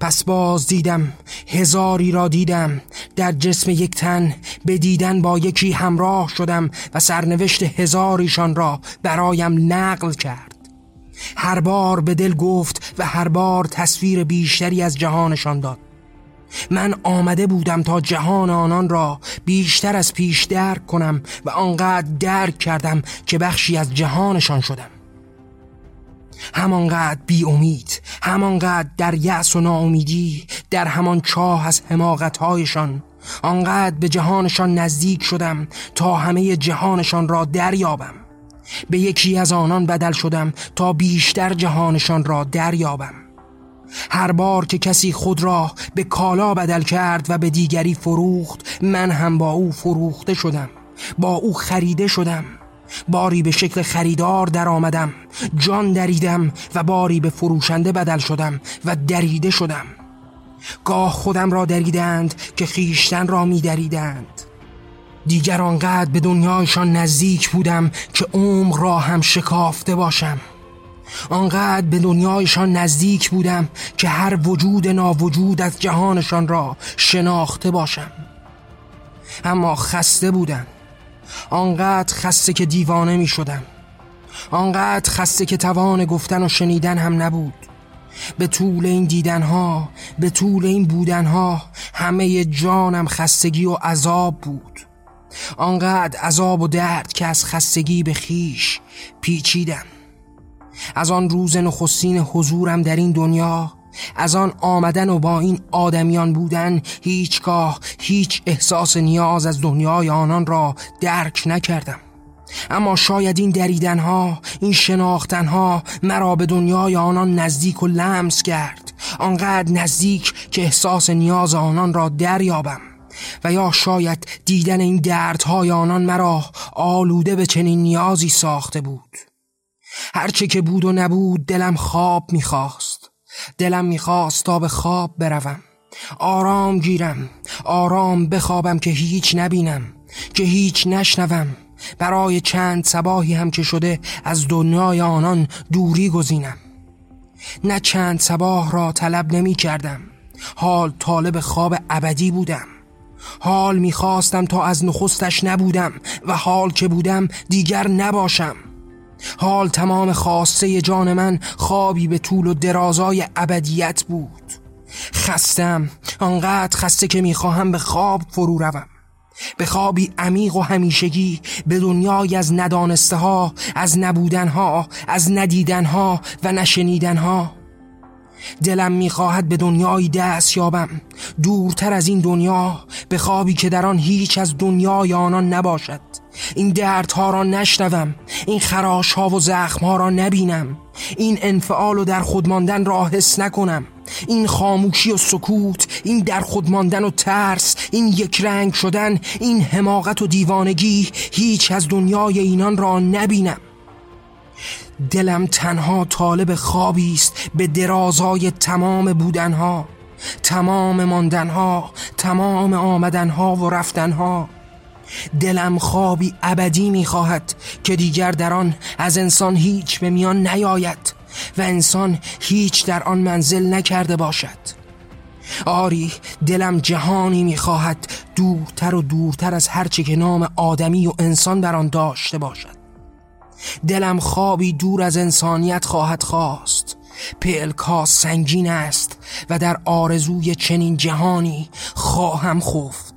پس باز دیدم هزاری را دیدم. در جسم یک تن به دیدن با یکی همراه شدم و سرنوشت هزاریشان را برایم نقل کرد. هر بار به دل گفت و هر بار تصویر بیشتری از جهانشان داد. من آمده بودم تا جهان آنان را بیشتر از پیش درک کنم و آنقدر درک کردم که بخشی از جهانشان شدم. همانقدر بی امید همانقدر در یأس و ناامیدی در همان چاه از حماقتهایشان آنقدر به جهانشان نزدیک شدم تا همه جهانشان را دریابم. به یکی از آنان بدل شدم تا بیشتر جهانشان را دریابم. هر بار که کسی خود را به کالا بدل کرد و به دیگری فروخت من هم با او فروخته شدم با او خریده شدم. باری به شکل خریدار در آمدم جان دریدم و باری به فروشنده بدل شدم و دریده شدم. گاه خودم را دریدند که خیشتن را می دریدند دیگر آنقدر به دنیایشان نزدیک بودم که عمر را هم شکافته باشم. آنقدر به دنیایشان نزدیک بودم که هر وجود ناوجود از جهانشان را شناخته باشم. اما خسته بودم. آنقدر خسته که دیوانه می شدم. آنقدر خسته که توان گفتن و شنیدن هم نبود. به طول این دیدنها به طول این بودنها همه جانم خستگی و عذاب بود. آنقدر عذاب و درد که از خستگی به خیش پیچیدم. از آن روز نخستین حضورم در این دنیا از آن آمدن و با این آدمیان بودن هیچگاه هیچ احساس نیاز از دنیای آنان را درک نکردم. اما شاید این دریدنها این شناختنها مرا به دنیای آنان نزدیک و لمس کرد. آنقدر نزدیک که احساس نیاز آنان را دریابم. و یا شاید دیدن این دردهای آنان مرا آلوده به چنین نیازی ساخته بود. هرچه که بود و نبود دلم خواب می‌خواست. دلم می‌خواست تا به خواب بروم. آرام گیرم. آرام بخوابم که هیچ نبینم که هیچ نشنوم. برای چند سباهی هم که شده از دنیای آنان دوری گزینم. نه چند سباه را طلب نمی کردم حال طالب خواب ابدی بودم. حال می‌خواستم تا از نخستش نبودم و حال که بودم دیگر نباشم. حال تمام خواسته جان من خوابی به طول و درازای ابدیت بود. خستم آنقدر خسته که می‌خواهم به خواب فرو روم. به خوابی عمیق و همیشگی به دنیای از ندانسته ها از نبودن ها از ندیدن ها و نشنیدن ها دلم می‌خواهد به دنیای دست یابم. دورتر از این دنیا به خوابی که در آن هیچ از دنیای آنان نباشد. این دردها را نشنوم این خراش ها و زخم ها را نبینم. این انفعال و در خود ماندن را حس نکنم. این خاموشی و سکوت این در خود ماندن و ترس این یک رنگ شدن این حماقت و دیوانگی هیچ از دنیای اینان را نبینم. دلم تنها طالب خوابی است به درازای تمام بودنها تمام ماندنها تمام آمدنها و رفتنها. دلم خوابی ابدی می‌خواهد که دیگر در آن از انسان هیچ به میان نیاید و انسان هیچ در آن منزل نکرده باشد. آری دلم جهانی می‌خواهد دورتر و دورتر از هرچه که نام آدمی و انسان در آن داشته باشد. دلم خوابی دور از انسانیت خواهد خواست. پلکا سنگین است و در آرزوی چنین جهانی خواهم خفت.